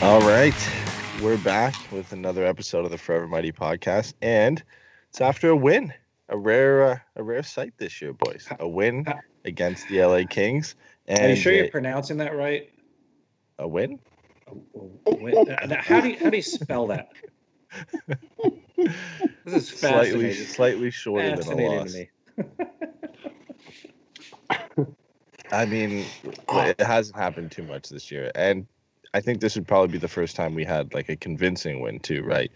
All right, we're back with another episode of the Forever Mighty podcast, and it's after a win, a rare, uh, a rare sight this year, boys. A win against the LA Kings, and Are you sure you're pronouncing that right? a win? Wait, uh, How do you how do you spell that? This is Slightly, fascinating. slightly shorter than a loss. me. I mean, it hasn't happened too much this year, and I think this would probably be the first time we had like a convincing win too, right?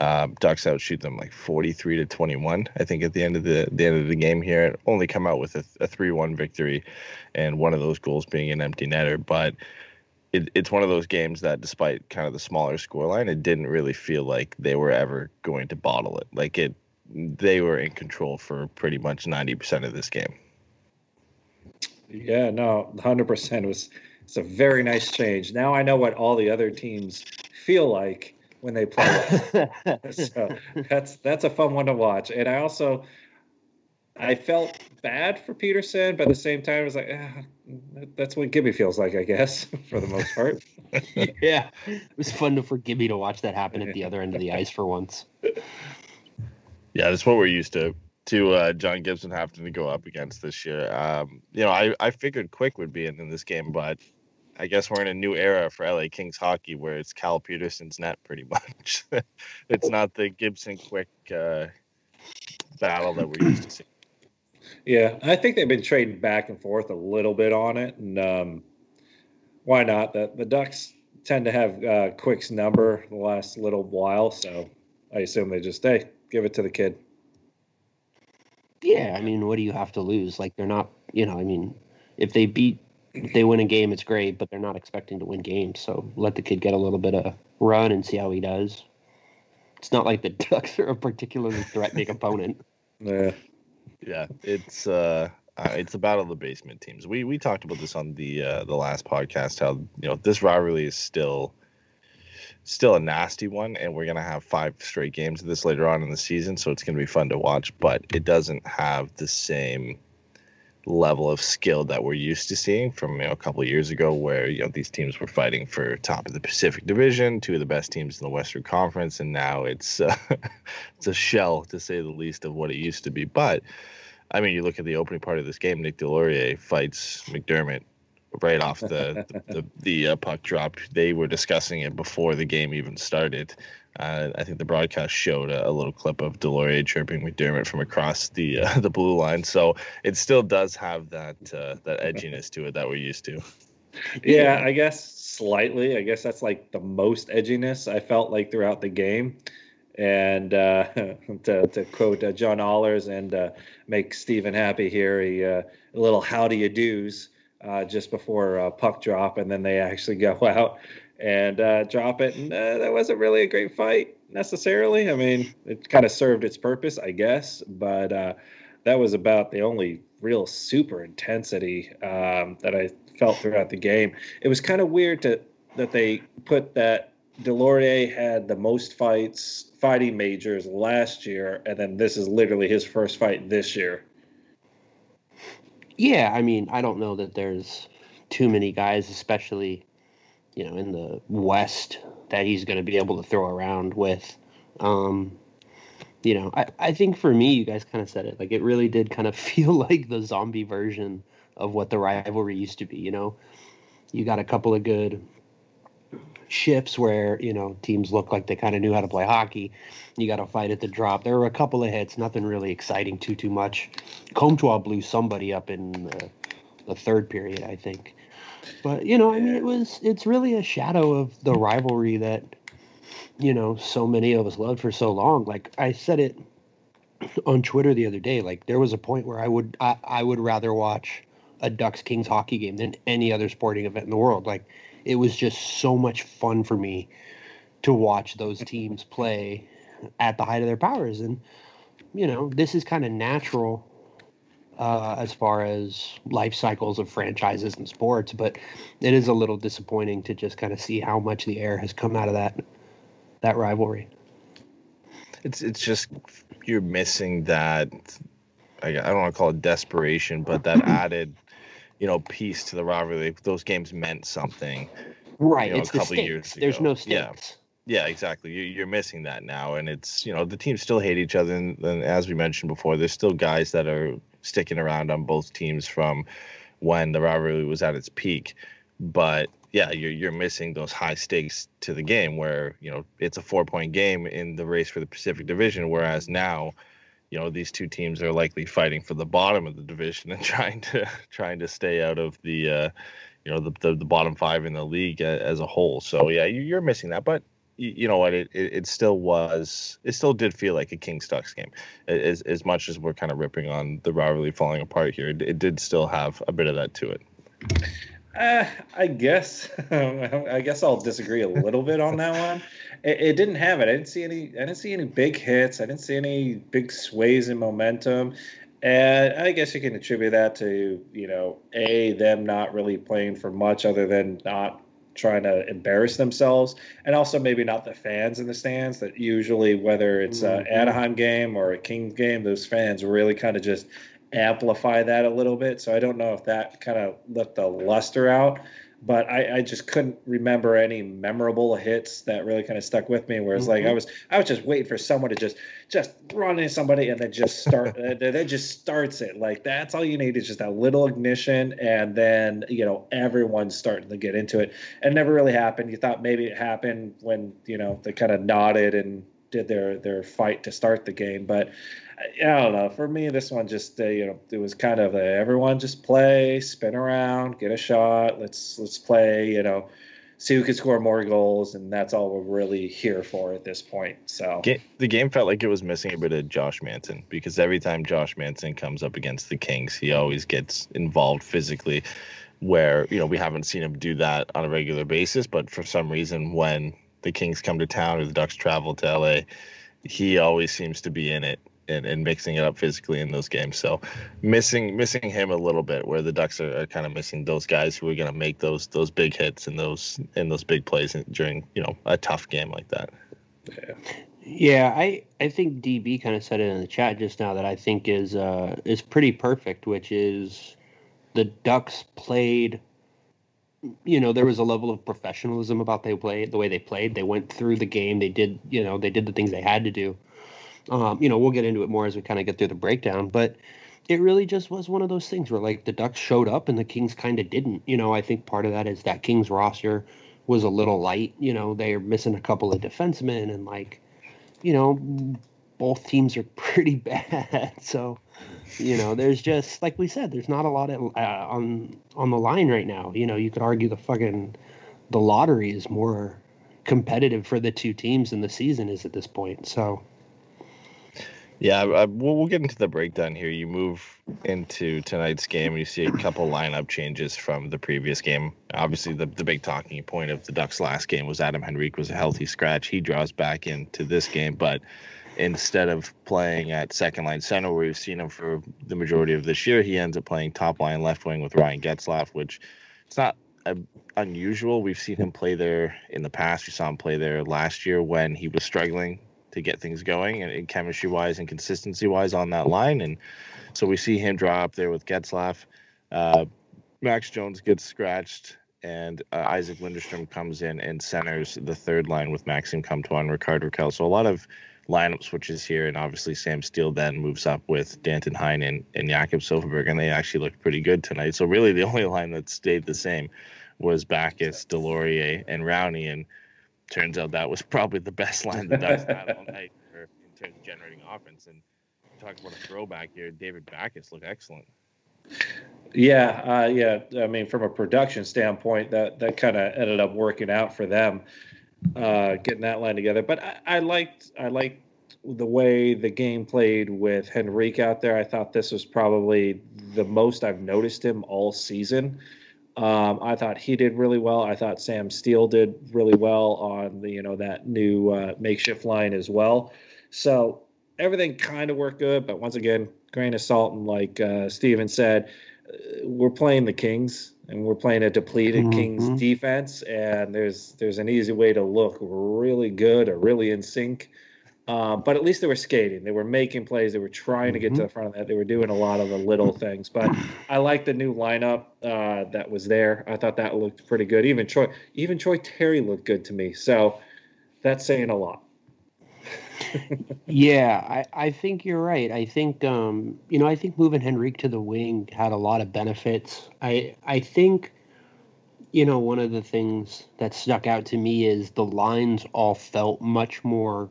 Um, Ducks outshoot them like forty-three to twenty-one. I think at the end of the the end of the game here, only come out with a, a three-one victory, and one of those goals being an empty netter. But it, it's one of those games that, despite kind of the smaller scoreline, it didn't really feel like they were ever going to bottle it. Like it, they were in control for pretty much ninety percent of this game. Yeah, no, hundred percent was. It's a very nice change. Now I know what all the other teams feel like when they play. so that's that's a fun one to watch. And I also I felt bad for Petersen, but at the same time, I was like, ah, that's what Gibby feels like, I guess, for the most part. yeah, it was fun to for Gibby to watch that happen at the other end of the ice for once. Yeah, that's what we're used to. To uh, John Gibson having to go up against this year. Um, you know, I, I figured Quick would be in, in this game, but I guess we're in a new era for LA Kings hockey where it's Cal Petersen's net pretty much. it's not the Gibson Quick uh, battle that we're used to seeing. Yeah, I think they've been trading back and forth a little bit on it, and um, why not? The the Ducks tend to have uh, Quick's number the last little while, so I assume they just hey, give it to the kid. Yeah, I mean, what do you have to lose? Like they're not, you know, I mean, if they beat, if they win a game, it's great, but they're not expecting to win games. So let the kid get a little bit of run and see how he does. It's not like the Ducks are a particularly threatening opponent. Yeah, Yeah, it's uh, uh, it's a battle of the basement teams. We we talked about this on the uh, the last podcast. How you know this rivalry is still still a nasty one, and we're gonna have five straight games of this later on in the season, so it's gonna be fun to watch. But it doesn't have the same level of skill that we're used to seeing from you know, a couple years ago, where you know these teams were fighting for top of the Pacific Division, two of the best teams in the Western Conference, and now it's uh, it's a shell to say the least of what it used to be. But I mean, you look at the opening part of this game, Nick Deslauriers fights McDermott right off the the, the, the uh, puck drop. They were discussing it before the game even started. Uh, I think the broadcast showed a, a little clip of Deslauriers chirping McDermott from across the uh, the blue line. So it still does have that uh, that edginess to it that we're used to. yeah, I guess slightly. I guess that's like the most edginess I felt like throughout the game. And uh, to, to quote uh, John Ahlers and make Stephen happy here, he, a little how do you do's uh, just before uh, puck drop, and then they actually go out and uh, drop it. And uh, that wasn't really a great fight necessarily. I mean, it kind of served its purpose, I guess, but uh, that was about the only real super intensity um, that I felt throughout the game. It was kind of weird to that they put that Deslauriers had the most fights fighting majors last year, and then this is literally his first fight this year. Yeah, I mean, I don't know that there's too many guys, especially you know, in the West that he's going to be able to throw around with. Um, you know, I, I think for me, you guys kind of said it. Like it really did kind of feel like the zombie version of what the rivalry used to be. You know, you got a couple of good shifts where you know teams look like they kind of knew how to play hockey. You got to fight at the drop. There were a couple of hits, nothing really exciting too too much. Comtois blew somebody up in the, the third period, I think. But you know, I mean, it was it's really a shadow of the rivalry that you know so many of us loved for so long. Like I said it on Twitter the other day. Like there was a point where I would I, I would rather watch a Ducks Kings hockey game than any other sporting event in the world. Like it was just so much fun for me to watch those teams play at the height of their powers. And you know this is kind of natural uh, as far as life cycles of franchises and sports but it is a little disappointing to just kind of see how much the air has come out of that that rivalry. It's it's just you're missing that I, I don't want to call it desperation but that added you know piece to the rivalry those games meant something right you know, it's a the couple stakes. years there's ago. no Yeah. stakes Yeah, exactly. You, you're missing that now, and it's you know the teams still hate each other, and, and as we mentioned before, there's still guys that are sticking around on both teams from when the rivalry was at its peak. But yeah, you're you're missing those high stakes to the game where you know it's a four point game in the race for the Pacific Division, whereas now. You know these two teams are likely fighting for the bottom of the division and trying to trying to stay out of the, uh, you know, the, the the bottom five in the league as a whole. So yeah, you- you're missing that. But you, know what? It, it it still was. It still did feel like a King Ducks game. As as much as we're kind of ripping on the rivalry falling apart here, it, it did still have a bit of that to it. Uh, I guess I guess I'll disagree a little bit on that one. It, it didn't have it. I didn't see any. I didn't see any big hits. I didn't see any big sways in momentum. And I guess you can attribute that to you know a them not really playing for much other than not trying to embarrass themselves, and also maybe not the fans in the stands. That usually whether it's an Mhm. Anaheim game or a Kings game, those fans really kind of just amplify that a little bit. So I don't know if that kind of let the luster out. But I, I just couldn't remember any memorable hits that really kind of stuck with me. Whereas like I mm-hmm. was I was just waiting for someone to just just run into somebody and then just start that just starts it. Like that's all you need is just that little ignition and then you know everyone's starting to get into it. And it never really happened. You thought maybe it happened when you know they kind of nodded and did their their fight to start the game, but I don't know. For me, this one just uh, you know it was kind of a, everyone just play, spin around, get a shot. Let's let's play. You know, see who can score more goals, and that's all we're really here for at this point. So the game felt like it was missing a bit of Josh Manson because every time Josh Manson comes up against the Kings, he always gets involved physically. Where you know we haven't seen him do that on a regular basis, but for some reason, when the Kings come to town or the Ducks travel to LA, he always seems to be in it and, and mixing it up physically in those games. So missing missing him a little bit, where the Ducks are, are kind of missing those guys who are going to make those those big hits and those and those big plays during you know a tough game like that. Yeah, Yeah, I I think DB kind of said it in the chat just now that I think is uh is pretty perfect, which is the Ducks played you know, there was a level of professionalism about they played the way they played. They went through the game, they did, you know, they did the things they had to do. Um, you know, we'll get into it more as we kind of get through the breakdown, but it really just was one of those things where like the Ducks showed up and the Kings kind of didn't. You know, I think part of that is that Kings roster was a little light. You know, they're missing a couple of defensemen and like, you know, both teams are pretty bad. So, you know, there's just like we said, there's not a lot uh, on on the line right now. You know, you could argue the fucking the lottery is more competitive for the two teams than the season is at this point. So, Yeah, I, we'll, we'll get into the breakdown here. You move into tonight's game, you see a couple lineup changes from the previous game. Obviously, the, the big talking point of the Ducks' last game was Adam Henrique was a healthy scratch. He draws back into this game, but instead of playing at second line center, where we've seen him for the majority of this year, he ends up playing top line left wing with Ryan Getzlaff, which it's not uh, unusual. We've seen him play there in the past. We saw him play there last year when he was struggling to get things going and, and chemistry wise and consistency wise on that line. And so we see him draw up there with Getzlaff. Uh, Max Jones gets scratched and uh, Isac Lundeström comes in and centers the third line with Maxime Comtois and Rickard Rakell. So a lot of lineup switches here, and obviously Sam Steele then moves up with Danton Heinen and Jakob Silfverberg, and they actually looked pretty good tonight. So really, the only line that stayed the same was Backes, Deslauriers, and Rowney, and turns out that was probably the best line the Ducks had all night for, in terms of generating offense. And talk about a throwback here, David Backes looked excellent. Yeah, uh, yeah. I mean, from a production standpoint, that that kind of ended up working out for them, uh, getting that line together. But I, I liked I liked the way the game played with Henrique out there. I thought this was probably the most I've noticed him all season. Um, I thought he did really well. I thought Sam Steele did really well on the you know that new uh, makeshift line as well. So everything kind of worked good, but once again, grain of salt. And like uh, Steven said, uh, we're playing the Kings and we're playing a depleted mm-hmm. Kings defense, and there's there's an easy way to look really good or really in sync. Uh, but at least they were skating. They were making plays. They were trying to get to mm-hmm. the front of that. They were doing a lot of the little things. But I like the new lineup uh, that was there. I thought that looked pretty good. Even Troy, even Troy Terry looked good to me. So that's saying a lot yeah, I, I think you're right. I think um, you know, I think moving Henrique to the wing had a lot of benefits. I I think you know, one of the things that stuck out to me is the lines all felt much more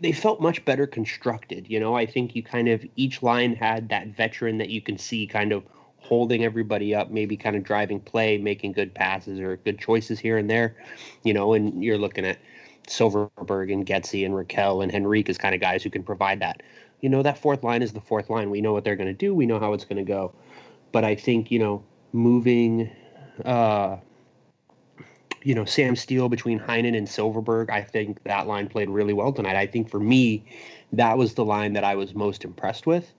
they felt much better constructed. You know, I think you kind of each line had that veteran that you can see kind of holding everybody up, maybe kind of driving play, making good passes or good choices here and there. You know, and you're looking at Silfverberg and Getzey and Rakell and Henrique as kind of guys who can provide that. You know, that fourth line is the fourth line. We know what they're going to do. We know how it's going to go. But I think, you know, moving, uh, you know, Sam Steele between Heinen and Silfverberg. I think that line played really well tonight. I think for me, that was the line that I was most impressed with.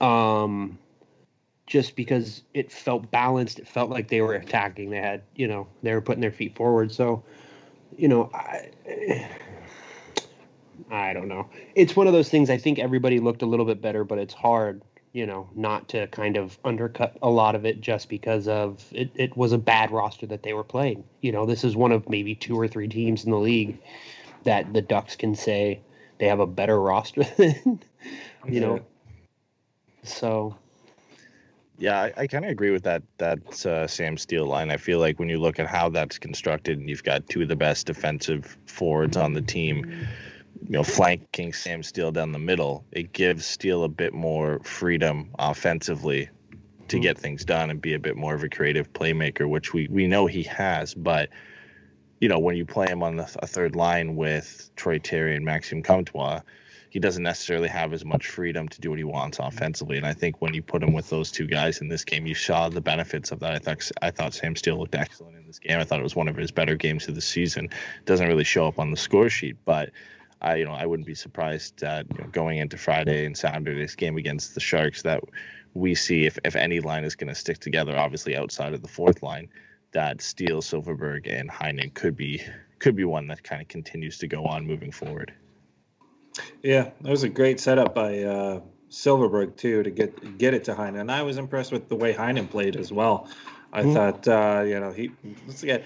Um, just because it felt balanced. It felt like they were attacking. They had, you know, they were putting their feet forward. So, you know, I, I don't know. It's one of those things. I think everybody looked a little bit better, but it's hard, you know, not to kind of undercut a lot of it just because of it. It was a bad roster that they were playing. You know, this is one of maybe two or three teams in the league that the Ducks can say they have a better roster than, you know. So yeah, I, I kind of agree with that that uh, Sam Steele line. I feel like when you look at how that's constructed, and you've got two of the best defensive forwards on the team, you know, flanking Sam Steele down the middle, it gives Steele a bit more freedom offensively to mm-hmm. get things done and be a bit more of a creative playmaker, which we we know he has. But you know, when you play him on the, a third line with Troy Terry and Maxime Comtois he doesn't necessarily have as much freedom to do what he wants offensively. And I think when you put him with those two guys in this game, you saw the benefits of that. I thought I thought Sam Steele looked excellent in this game. I thought it was one of his better games of the season. Doesn't really show up on the score sheet, but I you know I wouldn't be surprised that you know, going into Friday and Saturday's game against the Sharks that we see if if any line is going to stick together, obviously outside of the fourth line, that Steele, Silfverberg, and Heinen could be could be one that kind of continues to go on moving forward. Yeah, that was a great setup by uh, Silfverberg too to get get it to Heinen. I was impressed with the way Heinen played as well. I mm-hmm. thought, uh, you know, he. Let's get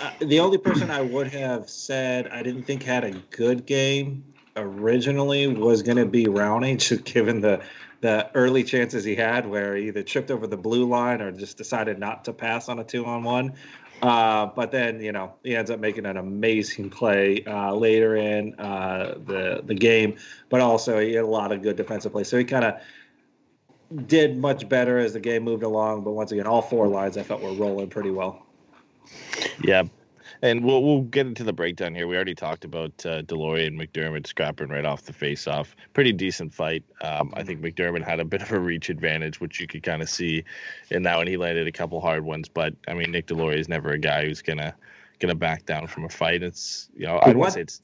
uh, the only person I would have said I didn't think had a good game originally was going to be Rowney, just given the the early chances he had, where he either tripped over the blue line or just decided not to pass on a two on one. Uh, but then you know he ends up making an amazing play uh, later in uh, the the game, but also he had a lot of good defensive plays. So he kind of did much better as the game moved along. But once again, all four lines I felt were rolling pretty well. Yeah, and we'll we'll get into the breakdown here. We already talked about uh, Deslauriers and McDermott scrapping right off the face-off. Pretty decent fight. Um, I think McDermott had a bit of a reach advantage, which you could kind of see in that when he landed a couple hard ones. But I mean, Nick Deslauriers is never a guy who's gonna gonna back down from a fight. It's you know I don't say it's.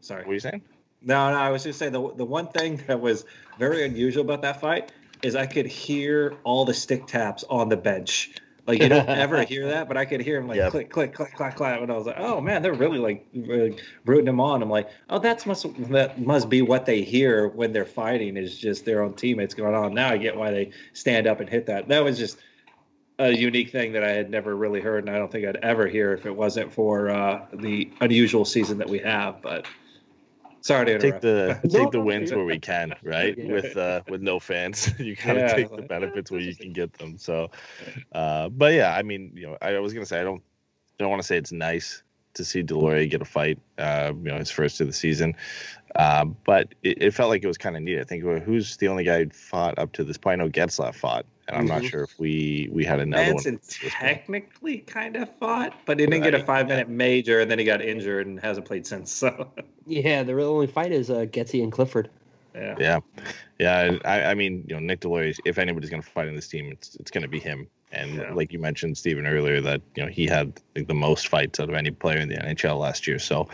Sorry, what are you saying? No, no, I was just saying the the one thing that was very unusual about that fight is I could hear all the stick taps on the bench. Like you don't ever hear that, but I could hear him like yep. click, click, click, click, click, and I was like, oh man, they're really like really rooting him on. I'm like, oh, that's must that must be what they hear when they're fighting is just their own teammates going on. Now I get why they stand up and hit that. That was just a unique thing that I had never really heard, and I don't think I'd ever hear if it wasn't for uh, the unusual season that we have. But sorry to take interrupt. the No, take the wins where we can, right? With uh with no fans, you gotta Yeah. take the benefits where you can get them. So, uh, but yeah, I mean, you know, I was gonna say I don't don't want to say it's nice to see Deslauriers get a fight, uh, you know, his first of the season, uh, but it, it felt like it was kind of neat. I think who's the only guy who fought up to this point? I know Getzlaff fought, and I'm not Mhm. sure if we we had another Manson one. at this point. technically kind of fought, but he didn't get a five minute major, and then he got injured and hasn't played since. So Yeah, the real only fight is uh, Getzey and Clifford. yeah, Yeah, yeah. I, I mean, you know, Nick Deslauriers. If anybody's going to fight in this team, it's it's going to be him. And Yeah. like you mentioned, Stephen earlier, that you know he had like, the most fights out of any player in the NHL last year. So,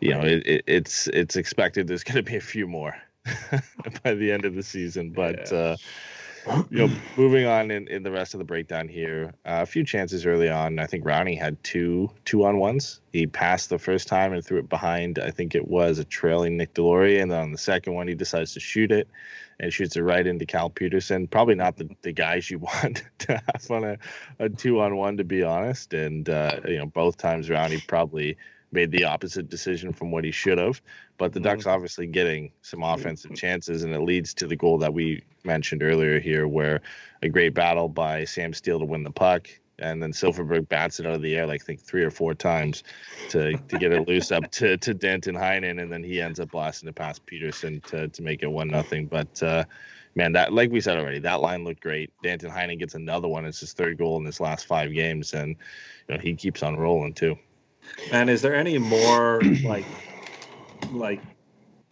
you know, it, it, it's it's expected there's going to be a few more by the end of the season. But Yeah. uh, you know, moving on in, in the rest of the breakdown here, uh, a few chances early on. I think Rowney had two two on ones. He passed the first time and threw it behind. I think it was a trailing Nick Deslauriers, and then on the second one, he decides to shoot it and shoots it right into Cal Petersen. Probably not the, the guys you want to have on a, a two on one, to be honest. And uh, you know, both times Rowney probably made the opposite decision from what he should have. But the Ducks obviously getting some offensive chances, and it leads to the goal that we mentioned earlier here, where a great battle by Sam Steele to win the puck. And then Silfverberg bats it out of the air like I think three or four times to, to get it loose up to, to Danton Heinen, and then he ends up blasting it past Petersen to, to make it one nothing. But uh, man, that like we said already, that line looked great. Danton Heinen gets another one. It's his third goal in his last five games, and you know he keeps on rolling too. And is there any more like like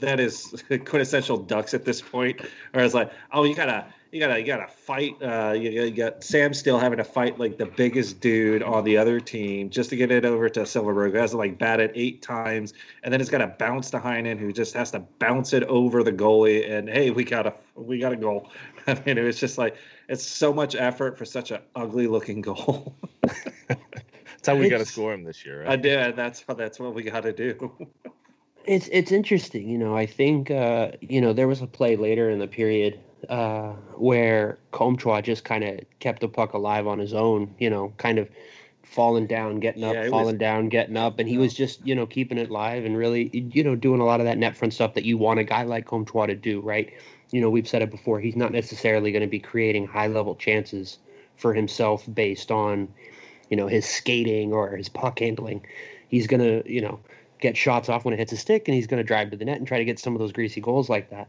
that is quintessential ducks at this point? Or it's like, oh you gotta you gotta you gotta fight uh you, you got Sam Steele having to fight like the biggest dude on the other team just to get it over to Silfverberg, who has to like bat it eight times, and then it's gotta bounce to Heinen, who just has to bounce it over the goalie, and hey, we got a we got a goal. I mean, it was just like it's so much effort for such an ugly looking goal. That's how we got to score him this year, Right? I did. That's that's what we got to do. It's it's interesting, you know. I think uh, you know there was a play later in the period uh, where Comtois just kind of kept the puck alive on his own, you know, kind of falling down, getting up, Yeah, it was- falling down, getting up, and he was just you know keeping it live and really you know doing a lot of that net front stuff that you want a guy like Comtois to do, right? You know, we've said it before. He's not necessarily going to be creating high level chances for himself based on you know his skating or his puck handling. He's going to you know get shots off when it hits a stick and he's going to drive to the net and try to get some of those greasy goals like that.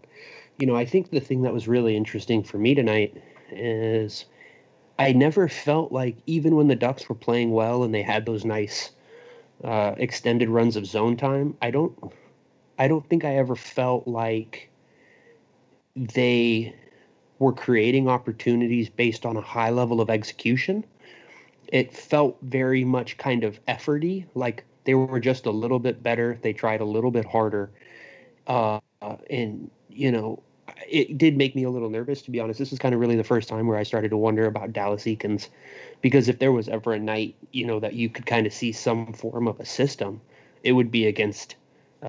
You know, I think the thing that was really interesting for me tonight is I never felt like even when the Ducks were playing well and they had those nice uh, extended runs of zone time, I don't I don't think I ever felt like they were creating opportunities based on a high level of execution. It felt very much kind of efforty, like they were just a little bit better. They tried a little bit harder. Uh, and, you know, it did make me a little nervous, to be honest. This is kind of really the first time where I started to wonder about Dallas Eakins. Because if there was ever a night, you know, that you could kind of see some form of a system, it would be against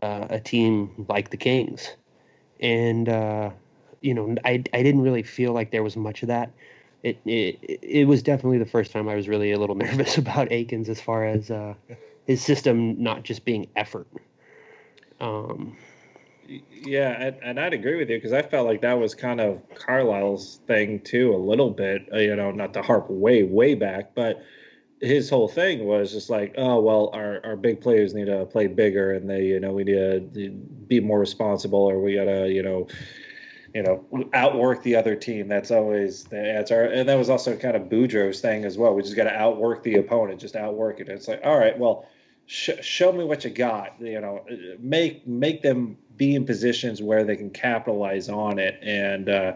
uh, a team like the Kings. And, uh, you know, I, I didn't really feel like there was much of that. It, it it was definitely the first time I was really a little nervous about Eakins as far as uh, his system not just being effort. Um, Yeah, and, I'd agree with you because I felt like that was kind of Carlyle's thing too, a little bit. uh, You know, not to harp way, way back, but his whole thing was just like, oh well, our, our big players need to play bigger, and they, you know, we need to be more responsible, or we gotta, you know, you know, outwork the other team. That's always the answer, and that was also kind of Boudreau's thing as well. We just got to outwork the opponent, just outwork it. It's like, all right, well, sh- show me what you got. You know, make make them be in positions where they can capitalize on it. And uh,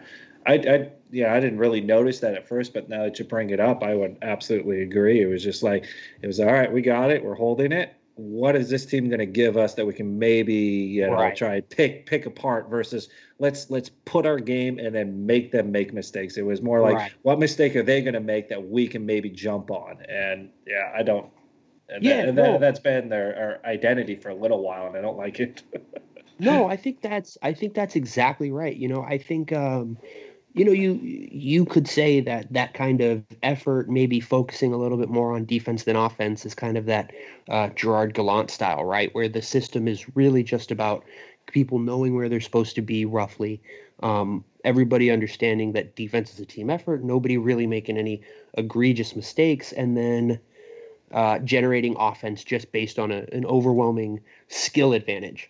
I, I, yeah, I didn't really notice that at first, but now that you bring it up, I would absolutely agree. It was just like it was all right. We got it. We're holding it. What is this team going to give us that we can maybe you know Right. try and pick pick apart versus let's let's put our game and then make them make mistakes. It was more like Right. what mistake are they going to make that we can maybe jump on? And yeah, I don't. And, Yeah, that, and no. that, that's been their, our identity for a little while, and I don't like it. no, I think that's I think that's exactly right. You know, I think um, you know, you you could say that that kind of effort, maybe focusing a little bit more on defense than offense, is kind of that uh, Gerard Gallant style, right? Where the system is really just about people knowing where they're supposed to be roughly, um, everybody understanding that defense is a team effort, nobody really making any egregious mistakes, and then uh, generating offense just based on a, an overwhelming skill advantage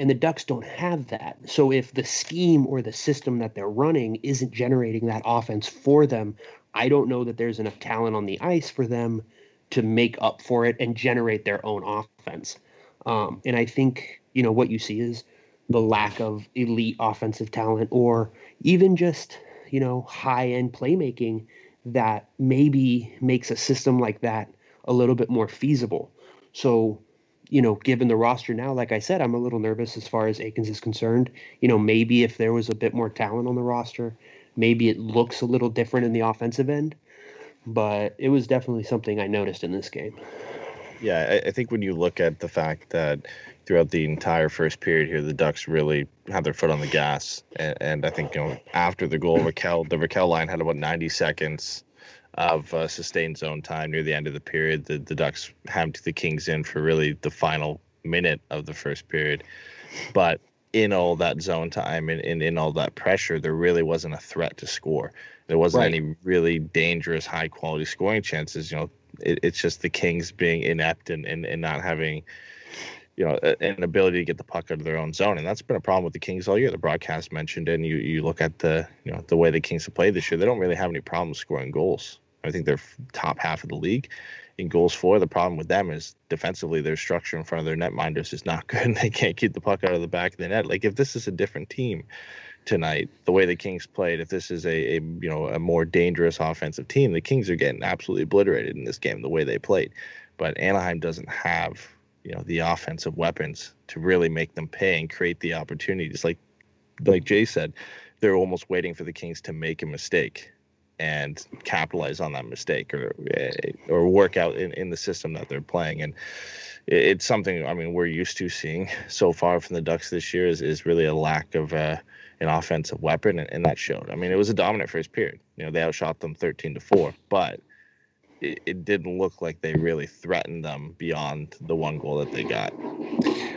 and the Ducks don't have that. So if the scheme or the system that they're running isn't generating that offense for them, I don't know that there's enough talent on the ice for them to make up for it and generate their own offense. Um, and I think you know what you see is the lack of elite offensive talent or even just you know high end playmaking that maybe makes a system like that a little bit more feasible. So you know, given the roster now, like I said, I'm a little nervous as far as Eakins is concerned. You know, maybe if there was a bit more talent on the roster, maybe it looks a little different in the offensive end. But it was definitely something I noticed in this game. Yeah, I, think when you look at the fact that throughout the entire first period here, the Ducks really had their foot on the gas, and, and I think you know after the goal, Rakell, the Rakell line had about 90 seconds of uh, sustained zone time near the end of the period. The, the Ducks hammed the Kings in for really the final minute of the first period. But in all that zone time and, and in all that pressure, there really wasn't a threat to score. There wasn't right. any really dangerous, high quality scoring chances. You know, it, it's just the Kings being inept and, and, and not having you know, an ability to get the puck out of their own zone, and that's been a problem with the Kings all year. The broadcast mentioned, it, and you you look at the you know the way the Kings have played this year, they don't really have any problems scoring goals. I think they're top half of the league in goals for. The problem with them is defensively, their structure in front of their netminders is not good. They can't keep the puck out of the back of the net. Like if this is a different team tonight, the way the Kings played, if this is a, a you know a more dangerous offensive team, the Kings are getting absolutely obliterated in this game the way they played. But Anaheim doesn't have you know the offensive weapons to really make them pay and create the opportunities. Like like Jay said, they're almost waiting for the Kings to make a mistake and capitalize on that mistake or eh, or work out in, in the system that they're playing and it's something I mean we're used to seeing so far from the Ducks this year is, is really a lack of uh, an offensive weapon and, and that showed. I mean it was a dominant first period. You know they outshot them 13 to 4, but it, it, didn't look like they really threatened them beyond the one goal that they got.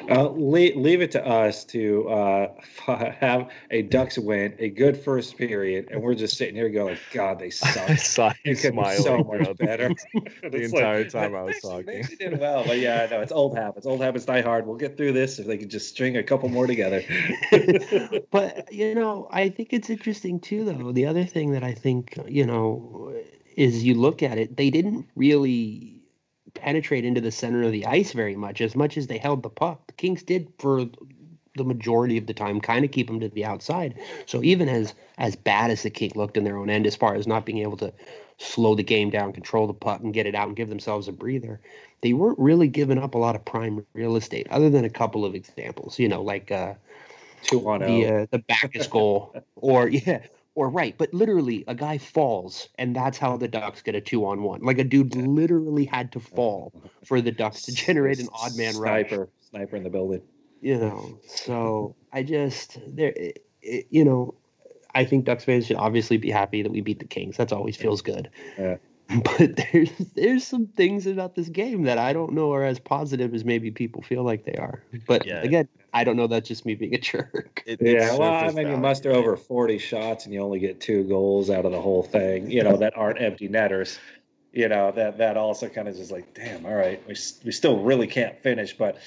Uh, leave, leave it to us to uh, have a Ducks win, a good first period, and we're just sitting here going, "God, they suck." I saw you smiling so much better the entire like, time I was talking. They did well, but yeah, no, it's old habits. Old habits die hard. We'll get through this if they could just string a couple more together. but you know, I think it's interesting too, though. The other thing that I think you know is you look at it, they didn't really penetrate into the center of the ice very much, as much as they held the puck. The Kings did for the majority of the time kind of keep them to the outside. So even as as bad as the King looked in their own end, as far as not being able to slow the game down, control the puck, and get it out and give themselves a breather, they weren't really giving up a lot of prime real estate, other than a couple of examples. You know, like uh, two on the uh, the Backes goal, or yeah, or right, but literally a guy falls, and that's how the Ducks get a two on one. Like a dude yeah. literally had to fall for the Ducks to generate an odd man sniper, rush. Sniper in the building. You know, so I just there, you know, I think Ducks fans should obviously be happy that we beat the Kings. That's always feels good. Yeah. But there's there's some things about this game that I don't know are as positive as maybe people feel like they are. But yeah. again, I don't know. That's just me being a jerk. It, yeah, well, I mean, you muster over 40 shots and you only get two goals out of the whole thing, you know, that aren't empty netters. You know, that that also kind of just like, damn, all right, we, we still really can't finish, but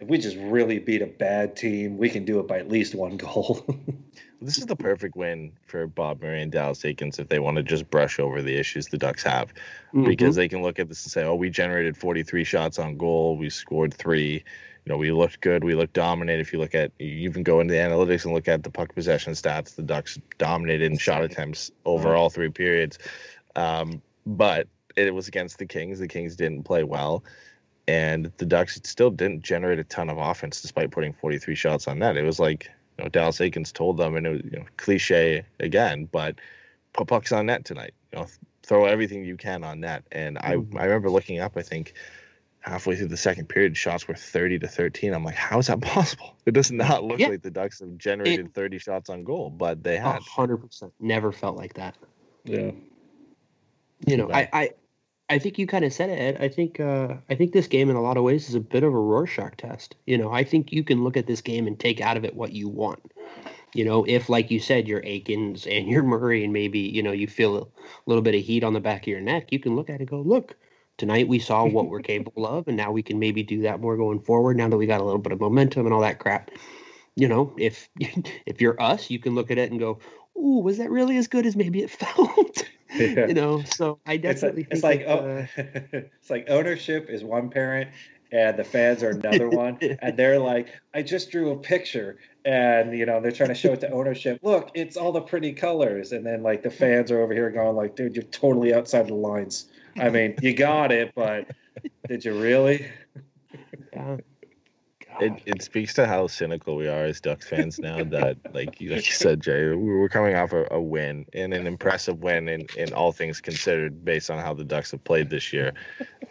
if we just really beat a bad team, we can do it by at least one goal. this is the perfect win for Bob Murray and Dallas Eakins if they want to just brush over the issues the Ducks have, mm-hmm. because they can look at this and say, "Oh, we generated 43 shots on goal, we scored three, you know, we looked good. We looked dominant. If you look at, you even go into the analytics and look at the puck possession stats, the Ducks dominated in shot attempts over all three periods. Um, but it was against the Kings. The Kings didn't play well. And the Ducks still didn't generate a ton of offense despite putting 43 shots on net. It was like, you know, Dallas Eakins told them, and it was, you know, cliche again, but put pucks on net tonight. You know, throw everything you can on net. And I, mm-hmm. I remember looking up, I think, halfway through the second period, shots were 30 to 13. I'm like, how is that possible? It does not look Yeah. like the Ducks have generated 30 shots on goal, but they had. hundred percent. Never felt like that. Yeah. You know, I, I I think you kind of said it. Ed. I think uh, I think this game in a lot of ways is a bit of a Rorschach test. You know, I think you can look at this game and take out of it what you want. You know, if like you said, you're Eakins and you're Murray, and maybe you know you feel a little bit of heat on the back of your neck, you can look at it and go, look. Tonight we saw what we're capable of, and now we can maybe do that more going forward. Now that we got a little bit of momentum and all that crap, you know, if if you're us, you can look at it and go, "Ooh, was that really as good as maybe it felt?" Yeah. you know, so I It's, definitely it's think like that, oh, uh, it's like ownership is one parent and the fans are another one and they're like i just drew a picture and you know they're trying to show it to ownership look it's all the pretty colors and then like the fans are over here going like dude you're totally outside the lines i mean you got it but did you really yeah. It, it speaks to how cynical we are as Ducks fans now that, like you, like you said, Jay, we we're coming off a, a win and an impressive win in, in all things considered based on how the Ducks have played this year.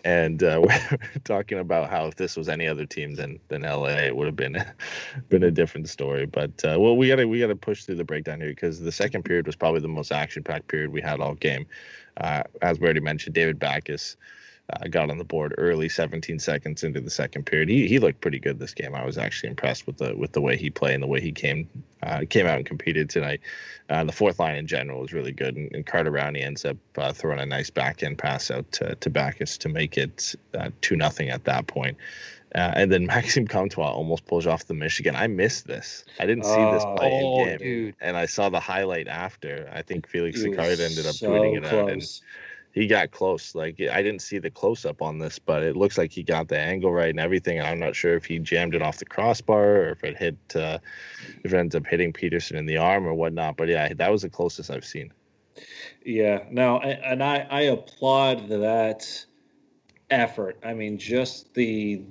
And uh, we're talking about how if this was any other team than than LA, it would have been been a different story. But uh, well, we gotta we gotta push through the breakdown here because the second period was probably the most action packed period we had all game. Uh, as we already mentioned, David Backes uh, got on the board early, 17 seconds into the second period. He he looked pretty good this game. I was actually impressed with the with the way he played and the way he came uh, came out and competed tonight. Uh, the fourth line in general was really good, and, and Carter Rowney ends up uh, throwing a nice back end pass out to, to Backes to make it uh, two nothing at that point. Uh, and then Maxime Comtois almost pulls off the Michigan. I missed this. I didn't see this Oh, play oh, in game, dude. and I saw the highlight after. I think Felix Sicard ended up so tweeting it out, and close. He got close. Like I didn't see the close up on this, but it looks like he got the angle right and everything. And I'm not sure if he jammed it off the crossbar or if it hit, uh, if it ends up hitting Petersen in the arm or whatnot. But yeah, that was the closest I've seen. Yeah, no, and, I, I applaud that effort. I mean, just the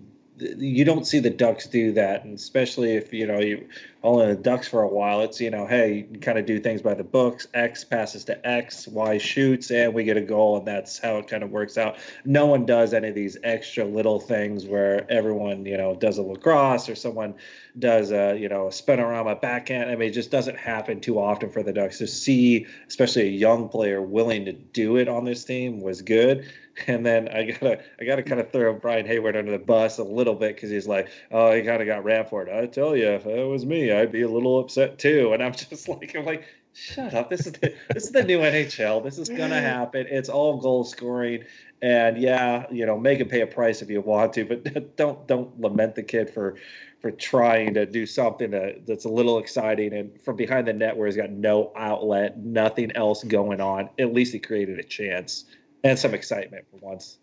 you don't see the Ducks do that, and especially if you know you only the Ducks for a while. It's you know, hey, you kind of do things by the books. X passes to X, Y shoots, and we get a goal, and that's how it kind of works out. No one does any of these extra little things where everyone you know does a lacrosse or someone does a you know a spinorama backhand. I mean, it just doesn't happen too often for the Ducks to see, especially a young player willing to do it on this team was good. And then I gotta I gotta kind of throw Brian Hayward under the bus a little bit because he's like, oh, he kind of got ran for it. I tell you, if it was me, I'd be a little upset too. And I'm just like, I'm like, shut up. This is the, this is the new NHL. This is gonna happen. It's all goal scoring. And yeah, you know, make him pay a price if you want to, but don't don't lament the kid for for trying to do something that, that's a little exciting and from behind the net where he's got no outlet, nothing else going on. At least he created a chance and some excitement for once.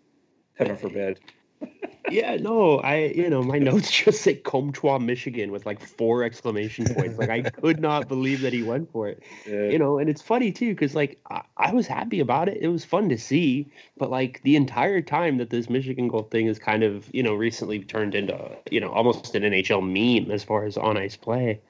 Heaven forbid. Yeah, no, I you know my notes just say Comtois, Michigan, with like four exclamation points. Like I could not believe that he went for it. Yeah. You know, and it's funny too because like I, I was happy about it. It was fun to see, but like the entire time that this Michigan goal thing is kind of you know recently turned into you know almost an NHL meme as far as on ice play.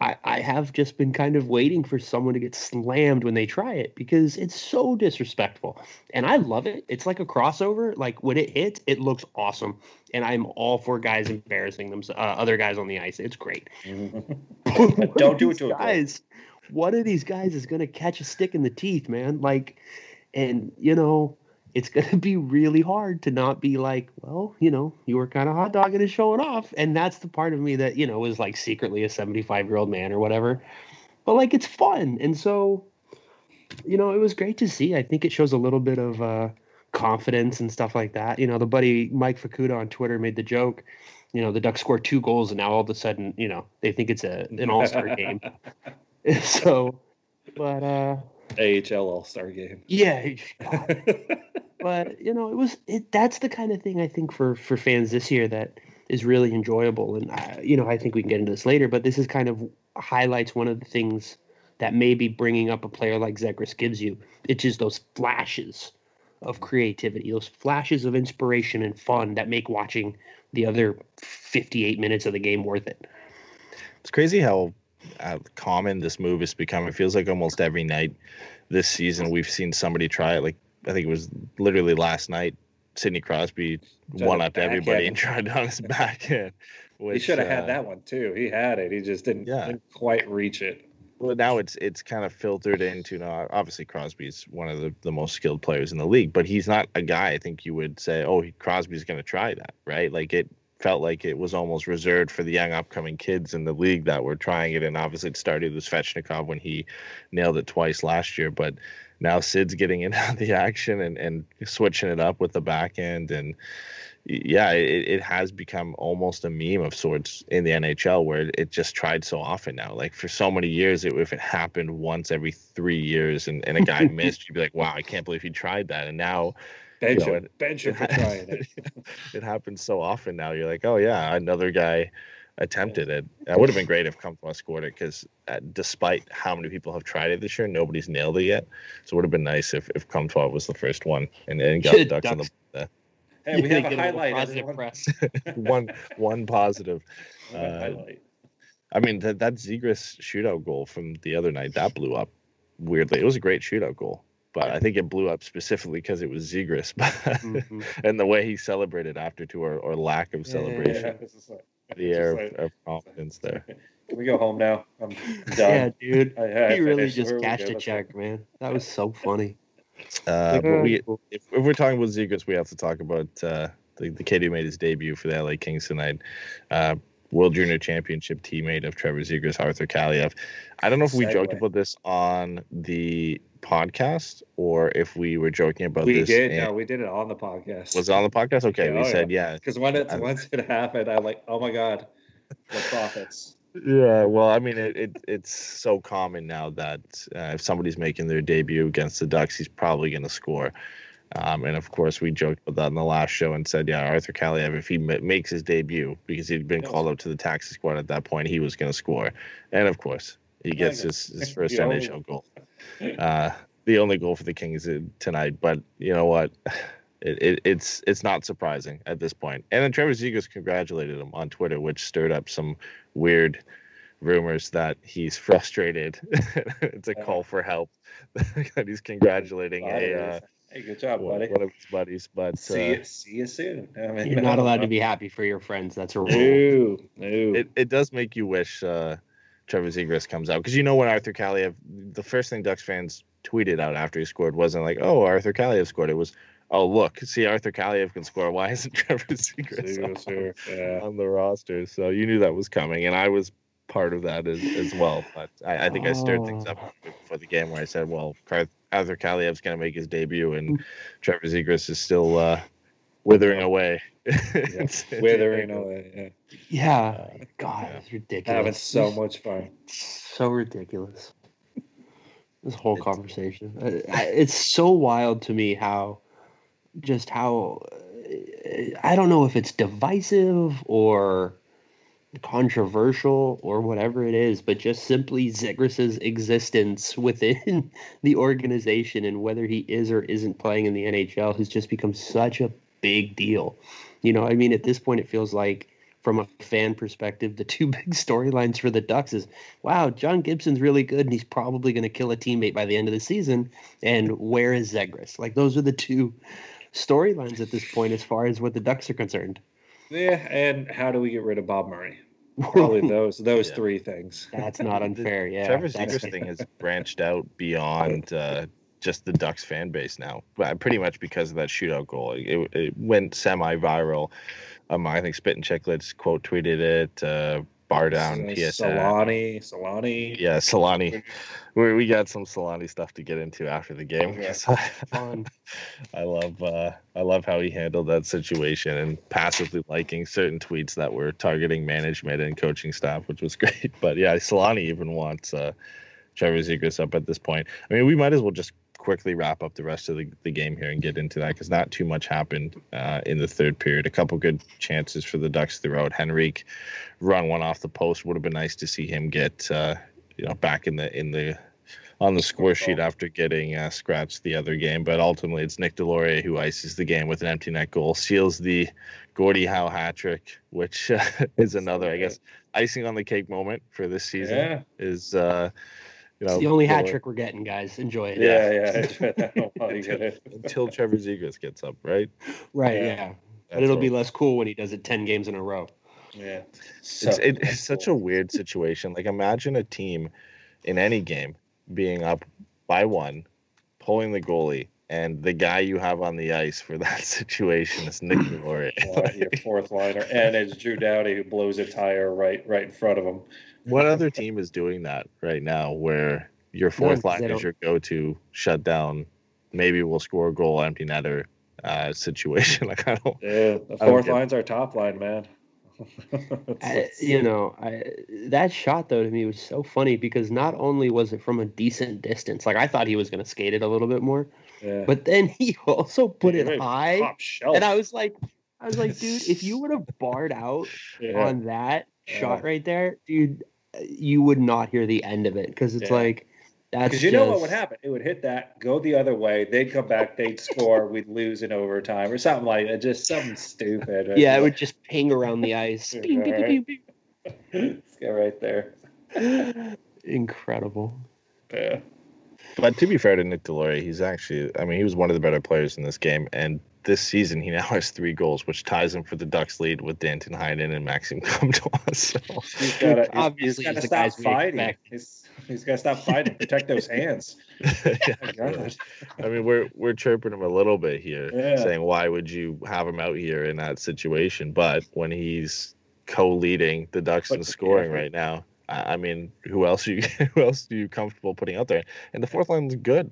I, I have just been kind of waiting for someone to get slammed when they try it because it's so disrespectful. And I love it. It's like a crossover. Like when it hits, it looks awesome. And I'm all for guys embarrassing them, uh, other guys on the ice. It's great. Don't do it to guys. One of these guys is going to catch a stick in the teeth, man. Like, and you know, it's going to be really hard to not be like, well, you know, you were kind of hot dogging and showing off. And that's the part of me that, you know, is like secretly a 75 year old man or whatever. But like, it's fun. And so, you know, it was great to see. I think it shows a little bit of uh, confidence and stuff like that. You know, the buddy Mike Fukuda on Twitter made the joke. You know, the Ducks scored two goals, and now all of a sudden, you know, they think it's a an All Star game. so, but uh, AHL All Star game. yeah, but you know, it was it. That's the kind of thing I think for for fans this year that is really enjoyable. And uh, you know, I think we can get into this later, but this is kind of highlights one of the things that maybe bringing up a player like Zegras gives you. It's just those flashes of creativity, those flashes of inspiration and fun that make watching the other 58 minutes of the game worth it. It's crazy how uh, common this move has become. It feels like almost every night this season we've seen somebody try it. Like I think it was literally last night. Sidney Crosby one to up everybody and tried on his backhand. he which, should have uh, had that one too. He had it. He just didn't, Yeah. didn't quite reach it. Well, now it's it's kind of filtered into now. Obviously, Crosby's one of the, the most skilled players in the league, but he's not a guy I think you would say, oh, Crosby's going to try that, right? Like it felt like it was almost reserved for the young upcoming kids in the league that were trying it, and obviously it started with Svechnikov when he nailed it twice last year, but now Sid's getting into the action and and switching it up with the back end. and yeah, it, it has become almost a meme of sorts in the NHL where it, just tried so often now. Like for so many years, it, if it happened once every three years and, and a guy missed, you'd be like, wow, I can't believe he tried that. And now Bench You know, him. Bench him for trying it. it happens so often now. You're like, oh, yeah, another guy attempted it. That would have been great if Comtois scored it because uh, despite how many people have tried it this year, nobody's nailed it yet. So it would have been nice if, if Comtois was the first one and, and got the Ducks. Ducks on the Hey, we have a little highlight. positive press. one one positive. We have a Uh, highlight. I mean that that Zegras shootout goal from the other night that blew up weirdly. It was a great shootout goal, but I think it blew up specifically because it was Zegras Mhm. and the way he celebrated after to or, or lack of celebration, Yeah, it's just like- the air of, like- of confidence there. Can we go home now? I'm Yeah, dude. I, I He really finished. just Where cashed a Let's check, man. That was so funny. Uh, but we, if, if we're talking about Zegras, we have to talk about uh, the, the kid who made his debut for the LA Kings tonight. Uh, World Junior Championship teammate of Trevor Zegras, Arthur Kaliyev. I don't know if we joked about this on the podcast or if we were joking about We this. did. in- No, we did it on the podcast. was it on the podcast? Okay, Yeah, we oh, said yeah. Because when it I- once it happened, I'm like, oh my god, the profits. Yeah, well, I mean, it, it it's so common now that uh, if somebody's making their debut against the Ducks, he's probably going to score. Um, and of course, we joked about that in the last show and said, yeah, Arthur Kaliyev, if he ma- makes his debut, because he'd been called up to the taxi squad at that point, he was going to score. And of course, he gets his, his first NHL goal. Uh, the only goal for the Kings tonight. But you know what? It, it, it's it's not surprising at this point. And then Trevor Zegras congratulated him on Twitter, which stirred up some weird rumors that he's frustrated. it's a call for help that he's congratulating a uh, hey, good job, one, buddy. one of his buddies. But See uh, you. See you soon. I mean, You're not allowed to be happy for your friends. That's a rule. No, no. it, it does make you wish uh, Trevor Zegras comes out because you know when Arthur Kaliyev, the first thing Ducks fans tweeted out after he scored wasn't like, "Oh, Arthur Kaliyev scored." It was, "Oh, look, see Arthur Kaliyev can score. Why isn't Trevor Zegras on. Yeah. on the roster?" So you knew that was coming, and I was part of that as, as well. But I, I think I stirred things up before the game where I said, "Well, Car- Arthur Kaliyev's going to make his debut, and Trevor Zegras is still uh, withering away." Yeah. Withering away. Yeah. God, yeah. it's ridiculous. Having so much fun. so ridiculous. This whole conversation. I- I- It's so wild to me how, just how, uh, I don't know if it's divisive or controversial or whatever it is, but just simply Zegras's existence within the organization and whether he is or isn't playing in the NHL has just become such a big deal. You know, I mean, at this point, it feels like from a fan perspective, the two big storylines for the Ducks is wow, John Gibson's really good and he's probably going to kill a teammate by the end of the season. And where is Zegras? Like, those are the two storylines at this point as far as what the Ducks are concerned. Yeah, and how do we get rid of Bob Murray? Probably those those Yeah. three things. That's not unfair. Yeah. Trevor that's- Zegras thing has branched out beyond uh, just the Ducks fan base now, but pretty much because of that shootout goal. It, it went semi-viral. Um, I think Spittin' Chiclets quote tweeted it. Uh, Bar down PSN. Selanne, Selanne. Yeah, Selanne. We we got some Selanne stuff to get into after the game. Yeah. I. I love uh, I love how he handled that situation and passively liking certain tweets that were targeting management and coaching staff, which was great. But yeah, Selanne even wants uh, Trevor Zegras up at this point. I mean, we might as well just quickly wrap up the rest of the, the game here and get into that because not too much happened uh, in the third period. A couple good chances for the Ducks throughout. Henrique run one off the post. Would have been nice to see him get uh, you know back in the in the on the score sheet after getting uh, scratched the other game. But ultimately, it's Nick Deslauriers who ices the game with an empty net goal, seals the Gordie Howe hat trick, which uh, is another, I guess, icing on the cake moment for this season Yeah. is uh You It's the only hat trick we're getting, guys. Enjoy it. Yeah, yeah. I don't want to get it. until Trevor Zegras gets up, right? Right. Yeah. Yeah. But it'll what- be less cool when he does it ten games in a row. Yeah. it's, it, it's such a weird situation. Like imagine a team in any game being up by one, pulling the goalie, and the guy you have on the ice for that situation is Nick Deslauriers. Uh, your fourth liner, and it's Drew Doughty who blows a tire right right in front of him. What other team is doing that right now where your fourth they line is your go-to shutdown, maybe we'll score a goal, empty netter uh, situation? Like I don't. Yeah, the fourth get it. line's our top line, man. I, you know, I, that shot though to me was so funny because not only was it from a decent distance, like I thought he was going to skate it a little bit more, yeah. but then he also put it high, and I was like, I was like, dude, if you would have barred out yeah. on that Yeah. shot right there, dude, you would not hear the end of it because it's Yeah. like that's Because you know what would happen? It would hit that, go the other way. They'd come back, they'd score, we'd lose in overtime or something like that. Just something stupid. Yeah, it would just ping around the ice. Yeah, Bing, bing, bing, right. bing, Let's get right there. Incredible. Yeah. But to be fair to Nick Deslauriers, he's actually, I mean, he was one of the better players in this game. And this season, he now has three goals, which ties him for the Ducks lead with Danton Heinen and Maxime Comtois. So, He's gotta, he's- Obviously, he's got to stop guys fighting. expect. He's, he's got to stop fighting. Protect those hands. yeah, I mean, we're we're chirping him a little bit here, Yeah. saying why would you have him out here in that situation? But when he's co-leading the Ducks in scoring effort. right now, I, I mean, who else you who else are you comfortable putting out there? And the fourth line's good.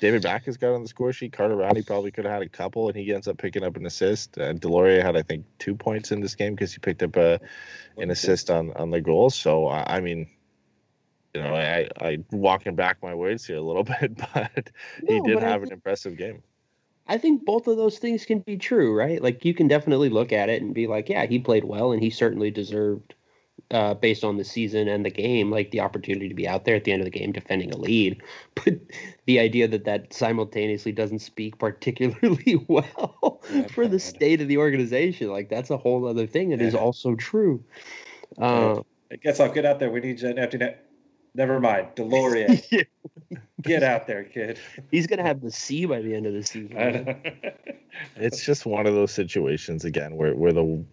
David Backes got on the score sheet. Carter Rowney probably could have had a couple, and he ends up picking up an assist. Uh, Deslauriers had, I think, two points in this game because he picked up a, an assist on on the goal. So I, I mean, you know, I I walking back my words here a little bit, but he did but have an impressive game. I think both of those things can be true, right? Like you can definitely look at it and be like, yeah, he played well and he certainly deserved, uh, based on the season and the game, like the opportunity to be out there at the end of the game defending a lead. But the idea that that simultaneously doesn't speak particularly well Yeah, for the God. state of the organization, like that's a whole other thing that is Yeah. also true. Uh, Get off, get out there. We need you an empty net. Never mind. Deslauriers. Get out there, kid. he's gonna have the C by the end of the season. It's just one of those situations again where where the